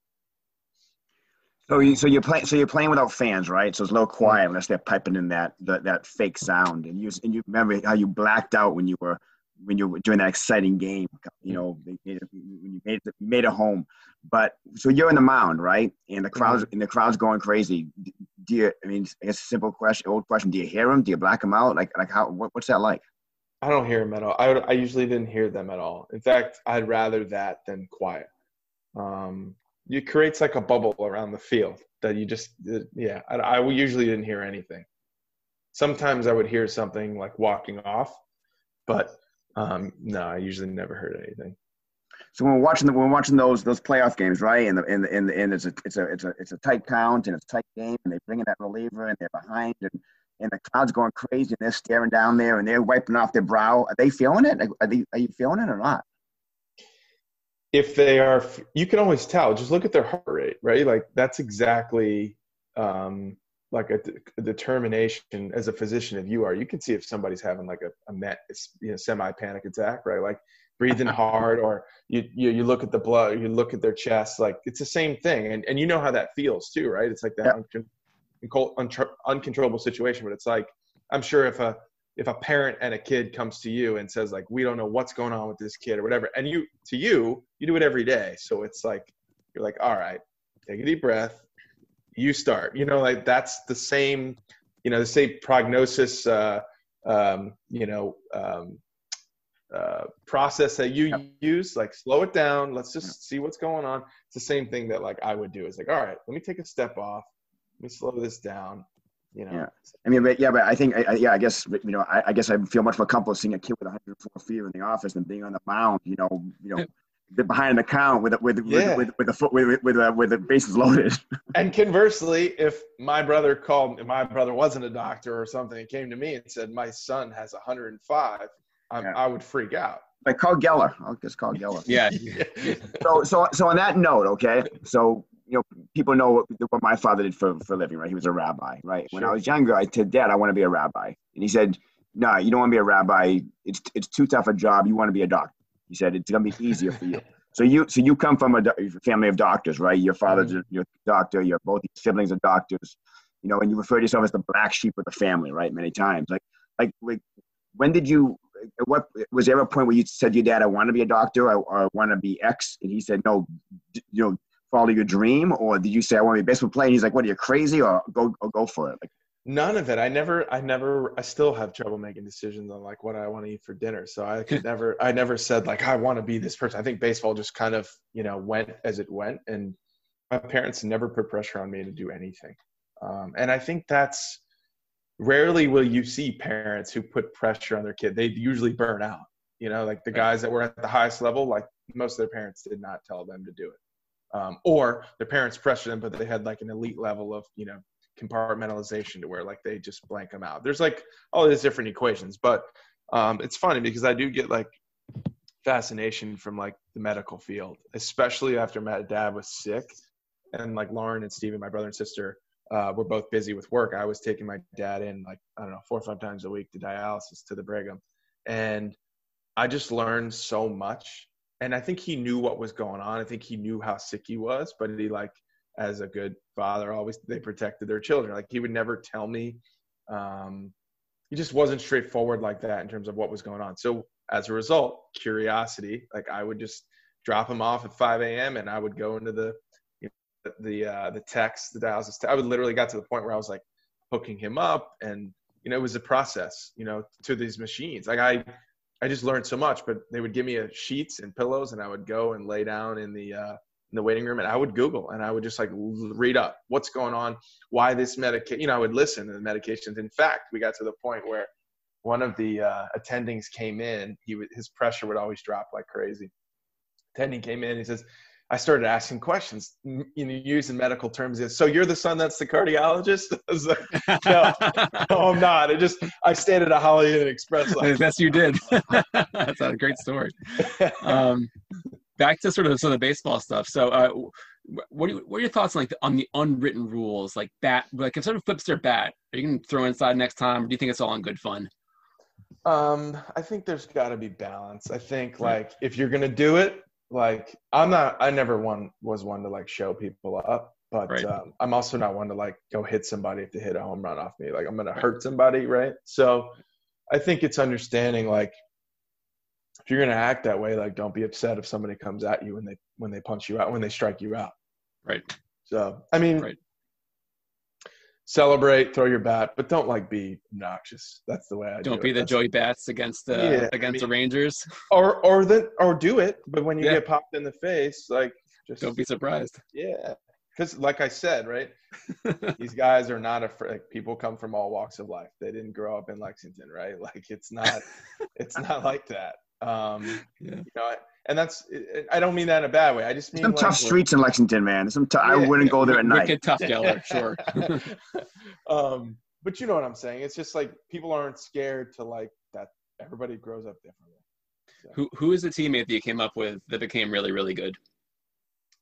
So you so you're playing so you're playing without fans, right? So it's a little quiet unless they're piping in that that, that fake sound. And you and you remember how you blacked out when you were when you were doing that exciting game, you know, when you made made it home. But so you're in the mound, right? And the crowd's mm-hmm. and the crowd's going crazy. Do you? I mean, I guess a simple question, old question. Do you hear them? Do you black them out? Like, like how? What, what's that like? I don't hear them at all. I, I usually didn't hear them at all. In fact, I'd rather that than quiet. Um, it creates like a bubble around the field that you just, yeah. I, I usually didn't hear anything. Sometimes I would hear something like walking off, but um, no, I usually never heard anything. So when we're watching the, when we're watching those those playoff games, right? And the and the, and, the, and it's a it's a it's a it's a tight count and it's a tight game, and they bring in that reliever and they're behind and and the crowd's going crazy and they're staring down there and they're wiping off their brow. Are they feeling it? Are they are you feeling it or not? If they are, you can always tell. Just look at their heart rate, right? Like that's exactly um, like a, a, determination as a physician if you are you can see if somebody's having like a, a met, you know semi panic attack right like breathing [laughs] hard or you, you you look at the blood you look at their chest like it's the same thing and and you know how that feels too right it's like that yeah. un- uncontrollable situation but it's like i'm sure if a if a parent and a kid comes to you and says like we don't know what's going on with this kid or whatever and you to you you do it every day. So it's like you're like all right take a deep breath. You start. You know like that's the same you know the same prognosis uh um you know um uh, process that you yep. use. Like slow it down. Let's just yep. see what's going on. It's the same thing that like i would do. Is like all right let me take a step off. Let me slow this down you know. Yeah, I mean, but yeah, but I think, I, yeah, I guess you know, I, I, guess I feel much more comfortable seeing a kid with 104 fever in the office than being on the mound. You know, you know. behind the count with with yeah. with, with, with the foot with with, with, uh, with the bases loaded. [laughs] and conversely, if my brother called, if my brother wasn't a doctor or something, and came to me and said my son has 105, yeah. I would freak out. Like call Geller. I'll just call Geller. [laughs] yeah. so so so on that note, okay. So you know, people know what, what, my father did for, for a living, right? He was a rabbi, right? Sure. When I was younger, I said, Dad, I want to be a rabbi. And he said, No, nah, you don't want to be a rabbi. It's, it's too tough a job. You want to be a doctor. He said, It's going to be easier for you. [laughs] So you, so you come from a family of doctors, right? Your father's mm-hmm. your doctor. Your both your siblings are doctors, you know, and you refer to yourself as the black sheep of the family, right? Many times, like, like, like when did you? What was there a point where you said to your dad, "I want to be a doctor, or I want to be X," and he said, "No, you know, follow your dream, or did you say I want to be a baseball player? And he's like, "What are you crazy?" Or go or go for it. Like none of it. I never, I never, I still have trouble making decisions on like what I want to eat for dinner. So I could never, I never said like I want to be this person. I think baseball just kind of you know went as it went, and my parents never put pressure on me to do anything. Um, and I think that's rarely will you see parents who put pressure on their kid. They usually burn out. You know, like the guys that were at the highest level, like most of their parents did not tell them to do it um, or their parents pressure them, but they had like an elite level of you know compartmentalization to where like they just blank them out. There's like all these different equations, but um, it's funny because I do get like fascination from like the medical field, especially after my dad was sick, and like Lauren and Steven, my brother and sister, uh, were both busy with work. I was taking my dad in like I don't know four or five times a week to dialysis to the Brigham, and I just learned so much and I think he knew what was going on. I think he knew how sick he was, but he like as a good father always they protected their children. Like he would never tell me. Um, he just wasn't straightforward like that in terms of what was going on. So as a result, curiosity, like I would just drop him off at 5 a.m. and I would go into the you know, the uh, the text, the dialysis. I would literally got to the point where I was like hooking him up, and you know it was a process, you know, to these machines. Like I I just learned so much. But they would give me a sheets and pillows, and I would go and lay down in the uh, in the waiting room, and I would Google and I would just like read up what's going on, why this medication. You know, I would listen to the medications. In fact, we got to the point where one of the uh, attendings came in. He would, his pressure would always drop like crazy. Attending came in. He says, I started asking questions, you know, using medical terms. So you're the son that's the cardiologist? [laughs] I was like, no, no, I'm not. I just I stayed at a Holiday Inn Express. Like, yes, you did. [laughs] that's a great story. Um, back to sort of some of the baseball stuff. So, uh, what are, you, what are your thoughts on, like the, on the unwritten rules, like bat? Like if someone flips their bat, are you gonna throw inside next time, or do you think it's all in good fun? Um, I think there's got to be balance. I think like if you're gonna do it, like I'm not I never one was one to like show people up, but right. um, I'm also not one to like go hit somebody if they hit a home run off me. Like I'm gonna hurt somebody, right? So I think it's understanding like if you're gonna act that way, like don't be upset if somebody comes at you when they when they punch you out when they strike you out. Right. So I mean, right celebrate, throw your bat, but don't like be obnoxious. That's the way I don't do be it. the That's Joey Bats against the yeah, against I mean, the Rangers. Or or the or do it, but when you yeah. get popped in the face, like just don't be surprised. Yeah, because like I said, right, [laughs] these guys are not afraid. Like, people come from all walks of life. They didn't grow up in Lexington, right? [laughs] Like it's not it's not like that. Um, [laughs] yeah. You know, and that's I don't mean that in a bad way. I just mean some like, tough streets in Lexington, man. Some t- yeah, I wouldn't go there at night. Wicked tough Geller, [laughs] sure. [laughs] um, but you know what I'm saying? It's just like people aren't scared to like that. Everybody grows up differently. So. Who who is the teammate that you came up with that became really really good?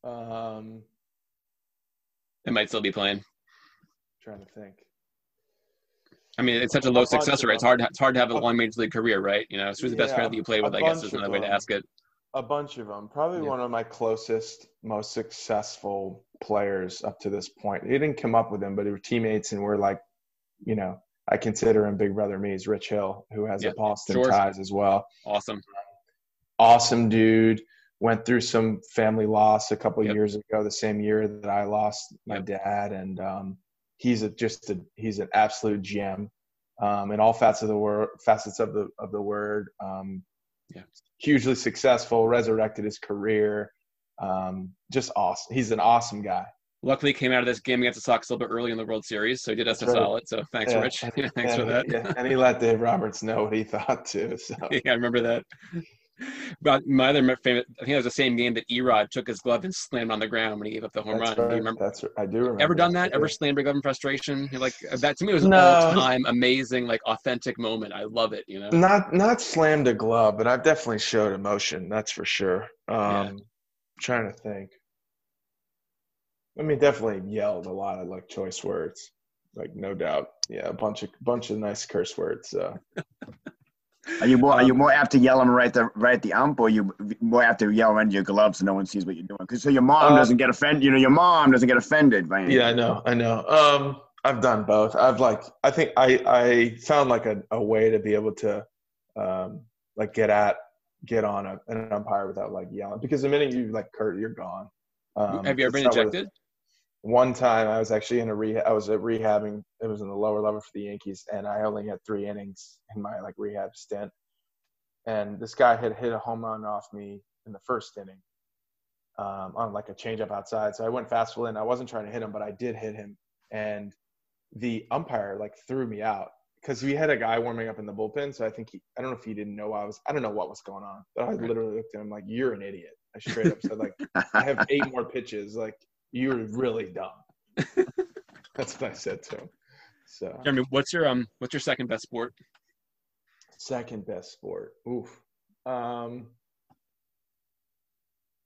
Um, it might still be playing. Trying to think. I mean, it's such a low success rate. It's hard. It's hard to have a long major league career, right? You know, who's the best player that you play with? I guess is another way to ask it. A bunch of them. Probably yeah. one of my closest, most successful players up to this point. He didn't come up with them, but they were teammates, and we're like, you know, I consider him big brother me is Rich Hill, who has Yeah, a Boston sure. ties as well. Awesome. Awesome dude. Went through some family loss a couple Yep. years ago, the same year that I lost my Yep. dad, and um, he's a, just a he's an absolute gem um, in all facets of the word facets of the of the word. Um, Yeah. hugely successful, resurrected his career. Um, just awesome. He's an awesome guy. Luckily, came out of this game against the Sox a little bit early in the World Series, so he did us a right. solid. So thanks, Yeah, Rich. and- [laughs] thanks for that. Yeah, and he let Dave Roberts know what he thought too. So [laughs] yeah, I remember that. But my other famous, I think it was the same game that Erod took his glove and slammed on the ground when he gave up the home that's run. right. Do you remember? That's I do remember. Ever done that? Ever do. slammed your glove in frustration? You're like that to me was an No. all-time amazing, like authentic moment. I love it. You know. Not not slammed a glove, but I've definitely showed emotion. That's for sure. Um, Yeah. Trying to think. I mean, definitely yelled a lot of like choice words, like no doubt. Yeah, a bunch of bunch of nice curse words. So [laughs] Are you more are you Um, more apt to yell them right the right at the ump, or you more apt to yell around your gloves so no one sees what you're doing? Because so your mom Uh, doesn't get offended. You know, your mom doesn't get offended by anything. yeah, I know, I know. Um, I've done both. I've like, I think I I found like a, a way to be able to, um, like get at get on a, an umpire without like yelling because the minute you like Kurt, you're gone. Um, Have you ever been ejected? One time I was actually in a rehab. I was at rehabbing. It was in the lower level for the Yankees, and I only had three innings in my like rehab stint. And this guy had hit a home run off me in the first inning um, on like a changeup outside. So I went fastball in. I wasn't trying to hit him, but I did hit him, and the umpire like threw me out because we had a guy warming up in the bullpen. So I think he, I don't know if he didn't know I was. I don't know what was going on, but I literally looked at him like, "You're an idiot." I straight up said like, I have [laughs] eight more pitches. Like you're really dumb. [laughs] That's what I said to him. So Jeremy, what's your um, what's your second best sport? second best sport. Oof. Um,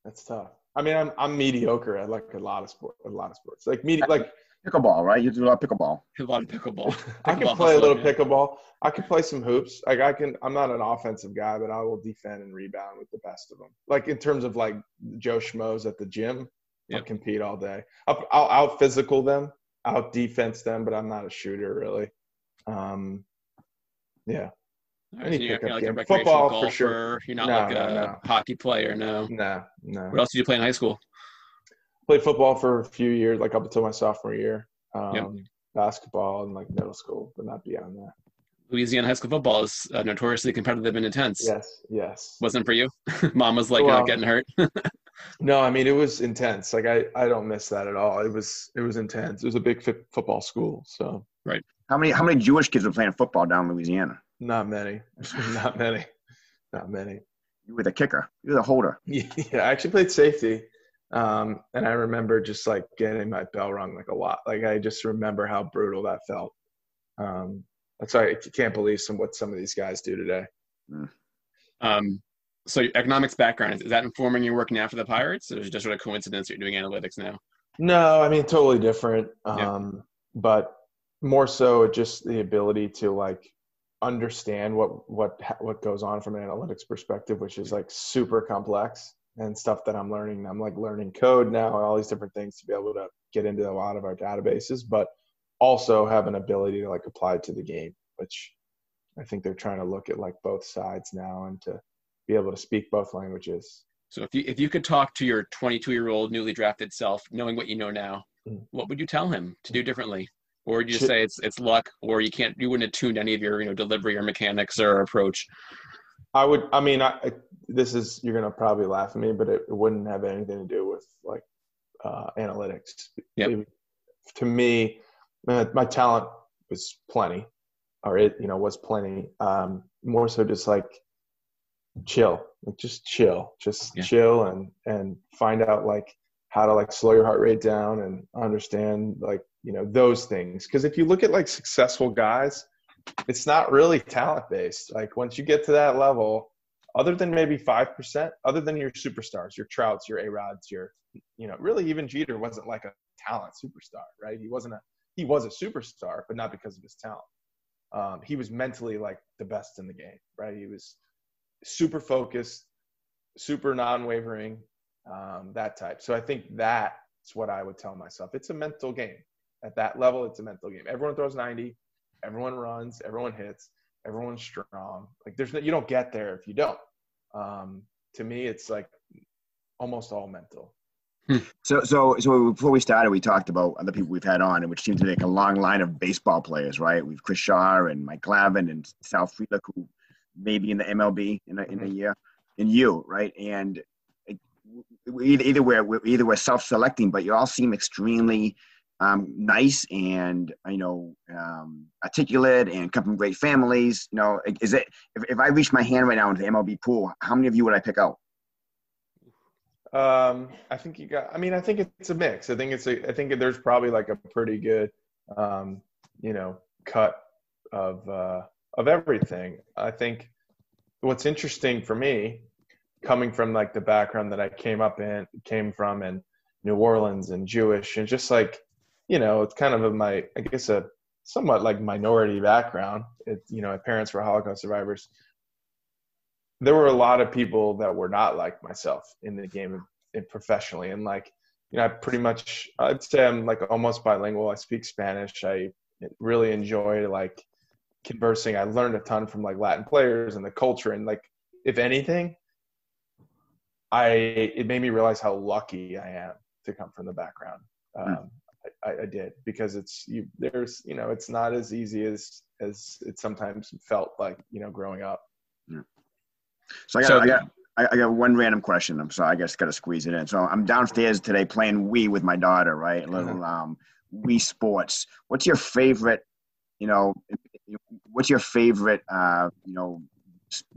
that's tough. I mean, I'm I'm mediocre at like a lot of sport, a lot of sports. Like medi- like Pickleball, right? You do a lot of pickleball. A lot of pickleball. [laughs] I can play a hustler, little yeah. pickleball. I can play some hoops. Like I can. I'm not an offensive guy, but I will defend and rebound with the best of them. Like in terms of like Joe Schmoes at the gym, I'll compete all day. I'll, I'll out physical them, out defense them, but I'm not a shooter really. Um, yeah. Right, Any so you're, pickup like a game. Football, for sure. You're not No, like no, a no. hockey player. No. No, no. What else did you play in high school? Played football for a few years, like up until my sophomore year. Um, Yep. Basketball in like middle school, but not beyond that. Louisiana high school football is uh, notoriously competitive and intense. Yes, yes. Wasn't for you. [laughs] Mom was like uh, getting hurt. [laughs] No, I mean it was intense. Like I, I don't miss that at all. It was, it was intense. It was a big fi- football school, so right. How many how many Jewish kids were playing football down in Louisiana? not many, [laughs] not many, not many. You were the kicker. You were the holder. [laughs] Yeah, I actually played safety, um, and I remember just like getting my bell rung like a lot. Like I just remember how brutal that felt. Um, that's why I can't believe some what some of these guys do today. Um, so your economics background is, is that informing your work now for the Pirates, or is it just sort of coincidence that you're doing analytics now? No, I mean totally different. Yeah. Um, but more so just the ability to like understand what what what goes on from an analytics perspective, which is like super complex and stuff that I'm learning. I'm like learning code now and all these different things to be able to get into a lot of our databases, but also have an ability to like apply it to the game, which I think they're trying to look at like both sides now and to be able to speak both languages. So if you if you could talk to your 22 year old newly drafted self, knowing what you know now, Mm. what would you tell him to do differently? Or would you just say it's it's luck, or you can't you wouldn't have tuned any of your you know delivery or mechanics or approach? I would. I mean, I, this is you're gonna probably laugh at me, but it, it wouldn't have anything to do with like uh, analytics. Yep. To me, my, my talent was plenty, or it you know was plenty. Um, more so, just like chill, like just chill, just Yeah. chill, and and find out like how to like slow your heart rate down and understand like you know those things. Because if you look at like successful guys, it's not really talent based. Like once you get to that level, other than maybe five percent, other than your superstars, your Trouts, your A Rods, your you know, really even Jeter wasn't like a talent superstar, right? He wasn't a he was a superstar, but not because of his talent. Um, he was mentally like the best in the game, right? He was super focused, super non-wavering, um, that type. So I think that's what I would tell myself. It's a mental game. At that level, it's a mental game. Everyone throws 90. everyone runs, everyone hits, everyone's strong. Like there's no, you don't get there if you don't. Um, to me, it's like almost all mental. So, so, so before we started, we talked about other people we've had on, and which seems to make a long line of baseball players, right? We've Chris Shaw and Mike Glavine and Sal Frelick, who may be in the MLB in a, in a year, and you, right? And either, either we're either we're self-selecting, but you all seem extremely um, nice and you know um, articulate and come from great families. You know, is it if, if I reach my hand right now into the MLB pool, how many of you would I pick out? Um, I think you got. I mean, I think it's a mix. I think it's a. I think there's probably like a pretty good, um, you know, cut of uh, of everything. I think what's interesting for me, coming from like the background that I came up in, came from in New Orleans and Jewish, and just like, you know, it's kind of a, my, I guess a somewhat like minority background. It, you know, my parents were Holocaust survivors there were a lot of people that were not like myself in the game professionally and like you know i pretty much i'd say i'm like almost bilingual i speak spanish i really enjoy like conversing i learned a ton from like latin players and the culture and like if anything i it made me realize how lucky i am to come from the background hmm. um, I, I, did because it's you there's you know it's not as easy as as it sometimes felt like you know growing up yeah. So I got, so, I got, I got one random question. I'm sorry, I guess got to squeeze it in. So I'm downstairs today playing Wii with my daughter, right? A little mm-hmm. um, Wii Sports. What's your favorite? You know, what's your favorite? Uh, you know,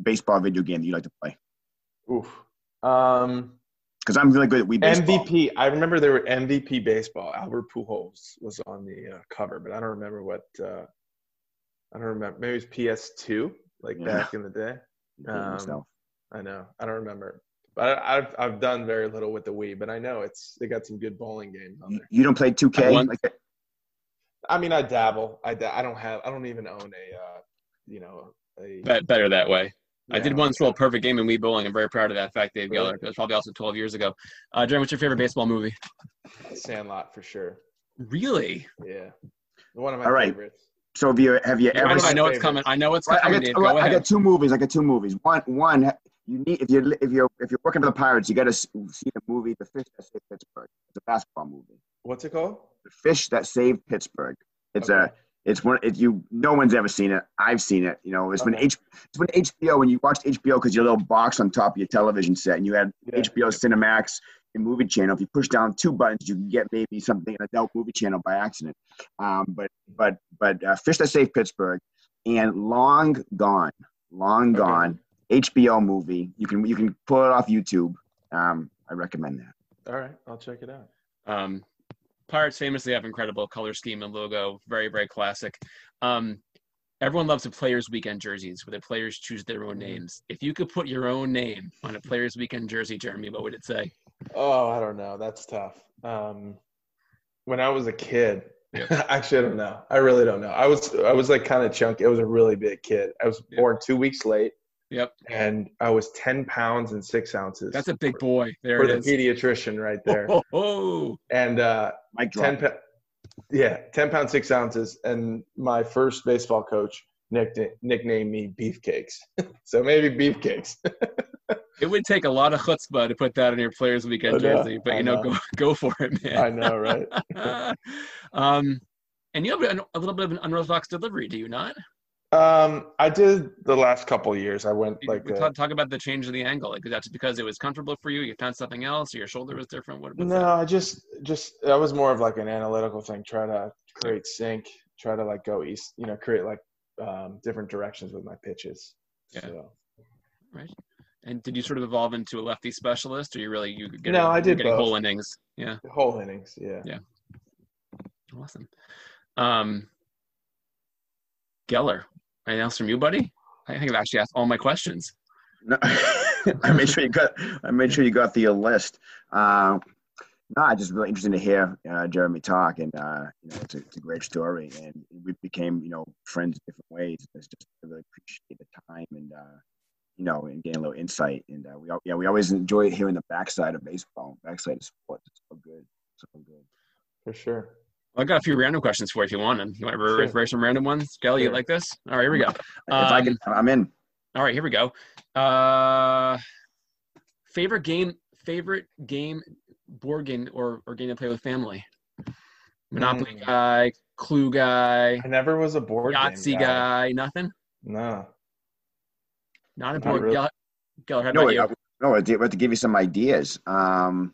baseball video game that you like to play? Oof. Um, because I'm really good at Wii baseball. MVP. I remember there were MVP baseball. Albert Pujols was on the uh, cover, but I don't remember what. Uh, I don't remember. Maybe it was PS2, like yeah. back in the day. Um, I know. I don't remember. But I, have I've done very little with the Wii, but I know it's they got some good bowling games on there. You don't play 2K like that? I mean, I dabble. I, I don't have. I don't even own a. Uh, you know, a better that way. Yeah, I did once roll a perfect game in Wii bowling. I'm very proud of that fact, Dave really? Geller. It was probably also 12 years ago. Uh, Jeremy, what's your favorite baseball movie? Sandlot for sure. Really? Yeah, one of my All right. favorites. So have you have you ever? I know it's coming. I know it's coming. I got, I got two movies. I got two movies. One one you need if you're if you're if you're working for the Pirates, you got to see the movie The Fish That Saved Pittsburgh. It's a basketball movie. What's it called? The Fish That Saved Pittsburgh. It's okay. a it's one if you no one's ever seen it. I've seen it. You know, it's okay. when H it's when HBO when you watched HBO because your little box on top of your television set and you had yeah. HBO Cinemax and movie channel. If you push down two buttons, you can get maybe something an adult movie channel by accident. Um, but but but uh, Fish That Saved Pittsburgh and Long Gone, Long okay. Gone, HBO movie. You can you can pull it off YouTube. Um, I recommend that. All right, I'll check it out. Um, Pirates famously have incredible color scheme and logo, very very classic. Um, everyone loves the Players Weekend jerseys, where the players choose their own names. If you could put your own name on a Players Weekend jersey, Jeremy, what would it say? Oh, I don't know. That's tough. Um, when I was a kid, [laughs] actually, I don't know. I really don't know. I was I was like kind of chunky. I was a really big kid. I was born two weeks late. Yep. And I was ten pounds and six ounces. That's a big boy. There for the is. pediatrician right there. Oh, oh. and uh, Mike ten. Pa- yeah, ten pounds six ounces. And my first baseball coach nicked nicknamed me Beefcakes. [laughs] so maybe Beefcakes. [laughs] it would take a lot of chutzpah to put that on your players weekend jersey, but you know, know, go [laughs] go for it, man. I know, right? um, and you have a little bit of an unorthodox delivery, do you not? Um, I did the last couple years. I went like uh, talk, talk, about the change of the angle. Like that's because it was comfortable for you. You found something else, or your shoulder was different. What? No, that? I just just that was more of like an analytical thing. Try to create sync. Try to like go east. You know, create like um, different directions with my pitches. Yeah. So. Right. And did you sort of evolve into a lefty specialist, or you really you get no? I did getting both. whole innings. Yeah. Whole innings. Yeah. Yeah. Awesome. Um, Geller, anything else from you, buddy? I think I've actually asked all my questions. No, [laughs] I made sure you got. I made sure you got the list. Uh, no, I just really interesting to hear uh, Jeremy talk, and uh, you know, it's a, it's a, great story, and we became you know friends in different ways. It's just I really appreciate the time and uh, you know, and getting a little insight. And uh, we yeah, we always enjoy hearing the backside of baseball, backside of sports. It's so good, so good. For sure. Well, I got a few random questions for you if you want them. You want to Sure. sure. some random ones? Kelly, you like this? All right, here we go. [laughs] if I can, I'm in. All right, here we go. Uh, favorite game, favorite game, board game, or, or game to play with family. Monopoly Mm. guy, Clue guy, I never was a board Yahtzee game guy. Nothing. No. Not a Not board. really. Geller, Geller, how No, about you? I, no, I did- have to give you some ideas. Um,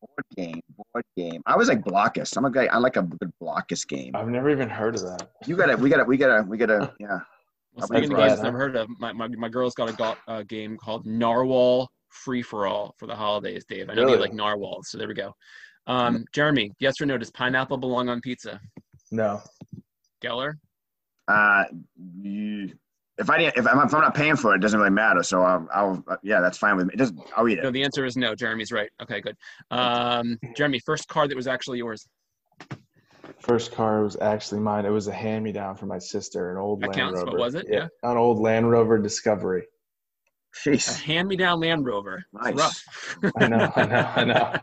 board game, board game. I was like Blokus. I'm a guy. I like a good Blokus game. I've never even heard of that. You gotta, we gotta, we gotta, we gotta. [laughs] Yeah. Well, I'll speaking of play games that. I've heard of, my, my, my girl's got a go- uh, game called Narwhal Free for All for the holidays, Dave. I know you Really? like narwhals, so there we go. Um, Jeremy, yes or no? Does pineapple belong on pizza? No. Geller, Uh, you, if I didn't, if I'm, if I'm not paying for it, it doesn't really matter. So I'll, I'll yeah, that's fine with me. It doesn't, I'll eat it. no. The answer is no. Jeremy's right. Okay, good. Um, Jeremy, first car that was actually yours. First car was actually mine. It was a hand me down from my sister, an old That Land counts. Rover. What was it? Yeah. An old Land Rover Discovery. A hand-me-down Land Rover. It's Nice. rough. I know, I know, I know. [laughs]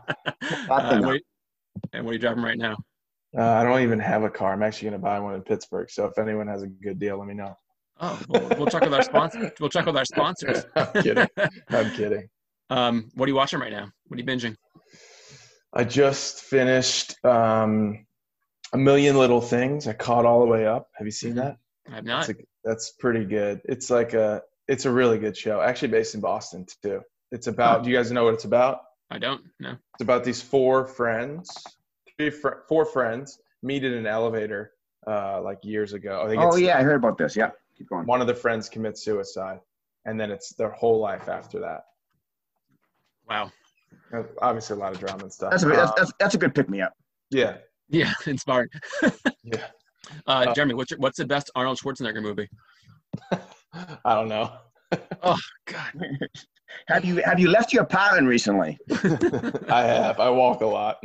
Uh, what you- and what are you driving right now? Uh, I don't even have a car. I'm actually going to buy one in Pittsburgh. So if anyone has a good deal, let me know. Oh, we'll, we'll check with our sponsors. [laughs] We'll check with our sponsors. [laughs] I'm kidding. I'm kidding. [laughs] um, what are you watching right now? What are you binging? I just finished um, A Million Little Things. I caught all the way up. Have you seen that? I have not. That's, a, that's pretty good. It's like a, it's a really good show. Actually based in Boston too. It's about, do you guys know what it's about? I don't. No. It's about these four friends, three fr- four friends meet in an elevator uh, like years ago. I think Oh it's yeah, I heard about this. Yeah, keep going. one of the friends commits suicide, and then it's their whole life after that. Wow. Uh, Obviously, a lot of drama and stuff. That's a, that's, Uh, that's, that's a good pick me up. yeah, Yeah, [laughs] inspiring. [laughs] yeah. Uh, Uh, Jeremy, what's your, what's the best Arnold Schwarzenegger movie? [laughs] I don't know. Oh God. Have you have you left your apartment recently? I have. I walk a lot.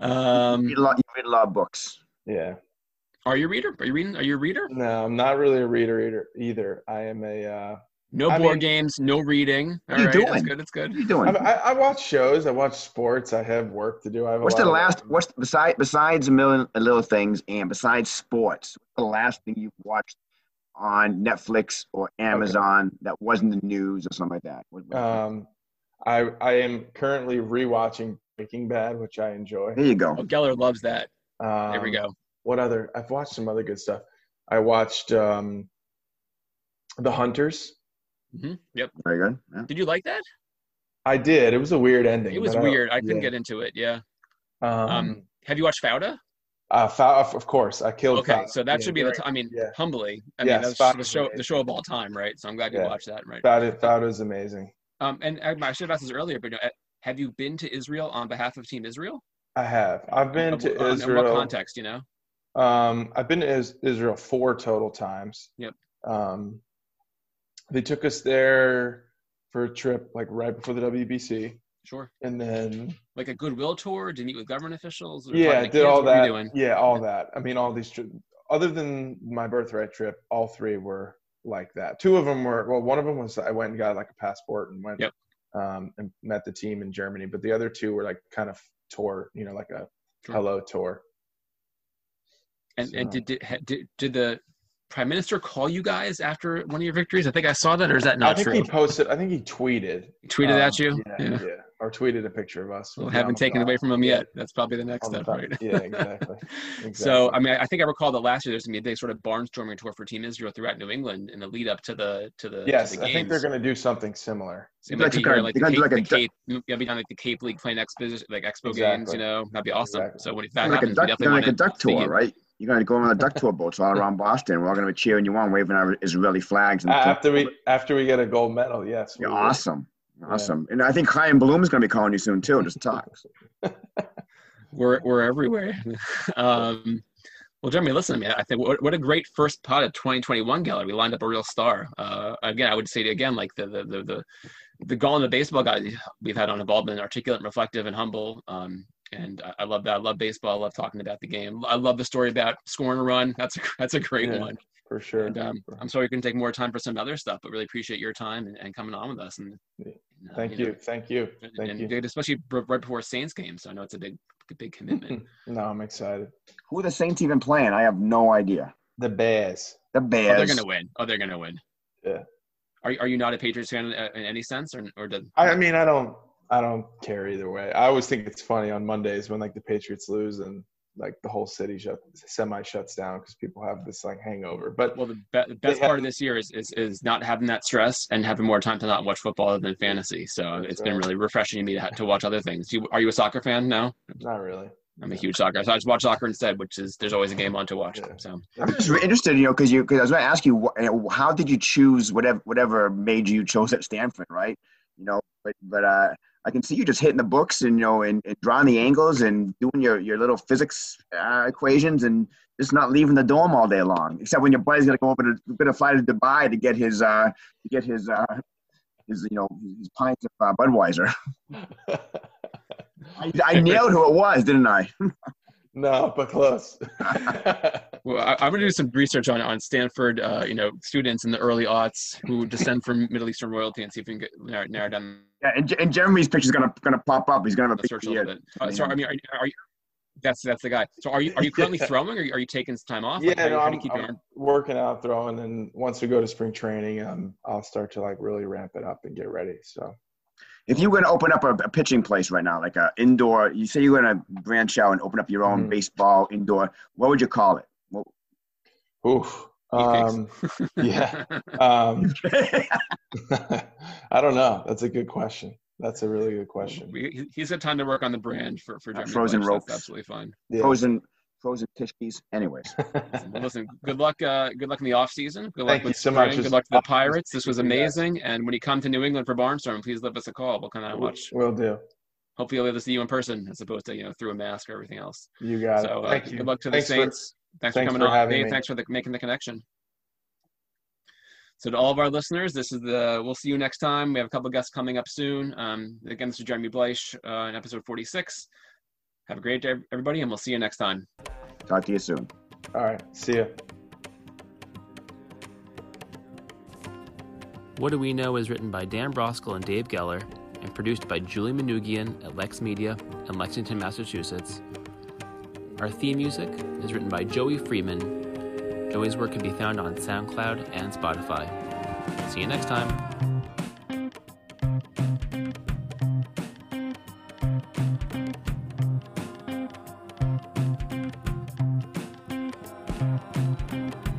um, You read, a lot, you read a lot of books. Yeah. Are you a reader? Are you reading? Are you a reader? No, I'm not really a reader either. Either I am a. Uh, No I board mean- games, no reading. What are you All right, That's doing? good. That's good. What are you doing? I, I, I watch shows. I watch sports. I have work to do. I have a What's lot the of- last? What's beside besides a million little things and besides sports? What's the last thing you've watched on Netflix or Amazon that wasn't the news or something like that? What- what- Um, I I am currently rewatching Breaking Bad, which I enjoy. there you go. Oh, Geller loves that. Um, There we go. What other? I've watched some other good stuff. I watched um, The Hunters. hmm Yep. Very good. Yeah. Did you like that? I did. It was a weird ending. It was but I weird. I couldn't yeah. get into it. Yeah. Um, Um, have you watched Fauda? uh, Fa- of course, I killed. Okay, Fauda. so that Yeah, should be the. very- T- I mean, yeah. humbly. I Yes, mean, that's Fauda's the show. amazing. The show of all time, right? So I'm glad you Yeah. watched that, right? Fauda, Fauda's amazing. Um, and I I should have asked this earlier, but you know, have you been to Israel on behalf of Team Israel? I have. I've been Uh, to uh, In what context? You know. Um, I've been to Israel four total times. Yep. Um, they took us there for a trip like right before the WBC, Sure. and then Like a goodwill tour to meet with government officials. Or yeah, talk I to did kids? all What that. Yeah, all that. I mean, all these trips. Other than my birthright trip, all three were like that. Two of them were. Well, one of them was I went and got like a passport and went Yep. um, and met the team in Germany. But the other two were like kind of tour, you know, like a Sure. hello tour. And and did, did did did the prime minister call you guys after one of your victories? I think I saw that, or is that not I not think true? he posted. I think he tweeted. He tweeted um, at you. Yeah, yeah, Or tweeted a picture of us. Well, haven't taken away from him yet. That's probably the next On the step, right? Yeah, exactly. [laughs] So, I mean, I think I recall that last year there's gonna be a big sort of barnstorming tour for Team Israel throughout New England in the lead up to the to the Yes, to the I think they're going to do something similar. So it They're might be here, like the they're Cape, gonna the like Cape, you'll be down like the Cape League playing expo, like Expo games. You know, that'd be awesome. Exactly. So when if that like a happens, duck, we you're definitely like a duck tour, right? You're gonna go on a duck tour boats all around Boston. We're all gonna be cheering you on, waving our Israeli flags. And After we after we get a gold medal, yes. we You're will. awesome, awesome. And I think Chaim Bloom is gonna be calling you soon too. Just talks. [laughs] We're we're everywhere. [laughs] um, well, Jeremy, listen to me. I think what, what a great first pot of 2021 gallery. We lined up a real star. Uh, again, I would say to again, like the the the the, the gall in the baseball guys we've had on have all articulate, and reflective, and humble. Um, and I, I love that. I love baseball. I love talking about the game. I love the story about scoring a run. That's a that's a great Yeah. one. for sure. And um, I'm sorry we couldn't take more time for some other stuff, but really appreciate your time and, and coming on with us. And Thank you, you know, thank you, thank and you. Especially right before Saints game, so I know it's a big, big commitment. [laughs] no, I'm excited. Who are the Saints even playing? I have no idea. The Bears. The Bears. Oh, they're gonna win. Oh, they're gonna win. Yeah. Are are you not a Patriots fan in any sense, or or did? I mean, I don't, I don't care either way. I always think it's funny on Mondays when like the Patriots lose and like the whole city shut semi shuts down because people have this like hangover. But well, the, be- the best part of this year is, is is not having that stress and having more time to not watch football other than fantasy. So it's right. been really refreshing to me to, to watch other things. You, are you a soccer fan now? Not really. I'm a huge soccer. So I just watch soccer instead, which is there's always a game on to watch. Yeah. So I'm just interested, you know, because you because I was going to ask you, how did you choose whatever whatever made you chose at Stanford, right? You know, but but uh, I can see you just hitting the books and you know and, and drawing the angles and doing your your little physics uh, equations and just not leaving the dorm all day long. Except when your buddy's gonna go over to gonna fly to Dubai to get his uh to get his uh his you know his pints of uh, Budweiser. [laughs] I, I nailed who it was, didn't I? [laughs] no, but close. [laughs] well, I, am going to do some research on on Stanford, uh, you know, students in the early aughts who descend from Middle Eastern royalty, and see if we can get narrow, narrow down. Yeah, and, and Jeremy's picture's gonna gonna pop up. He's gonna have a search a little bit. Uh, so, I mean, are, are you? That's that's the guy. So are you are you currently [laughs] throwing, or are you taking some time off? Yeah, like, no, I'm, I'm working out, throwing, and once we go to spring training, um, I'll start to like really ramp it up and get ready. So if you were going to open up a, a, pitching place right now, like a indoor, you say you're going to branch out and open up your own mm-hmm. baseball indoor, what would you call it? What... Oof. Um, yeah. Um, [laughs] [laughs] I don't know. That's a good question. That's a really good question. He's got time to work on the brand for for frozen ropes. That's absolutely fine. Yeah. Frozen frozen tishkis. Anyways, [laughs] listen. Good luck. Uh, good luck in the off season. Good Thank luck with so much. Good luck to the Pirates. This was amazing. And when you come to New England for Barnstorm, please give us a call. We'll come out and watch. We'll do. Hopefully, we'll be able to see you in person as opposed to you know through a mask or everything else. You got so, it. Uh, Thank you. Good luck to thanks the Saints. For, thanks, thanks for coming for on. Dave. Me. Thanks for the, making the connection. So to all of our listeners, this is the. We'll see you next time. We have a couple guests coming up soon. Um, again, this is Jeremy Bleich uh, in episode 46. Have a great day, everybody, and we'll see you next time. Talk to you soon. All right. See ya. What Do We Know is written by Dan Brosgol and Dave Geller and produced by Julie Manugian at Lex Media in Lexington, Massachusetts. Our theme music is written by Joey Freeman. Joey's work can be found on SoundCloud and Spotify. See you next time.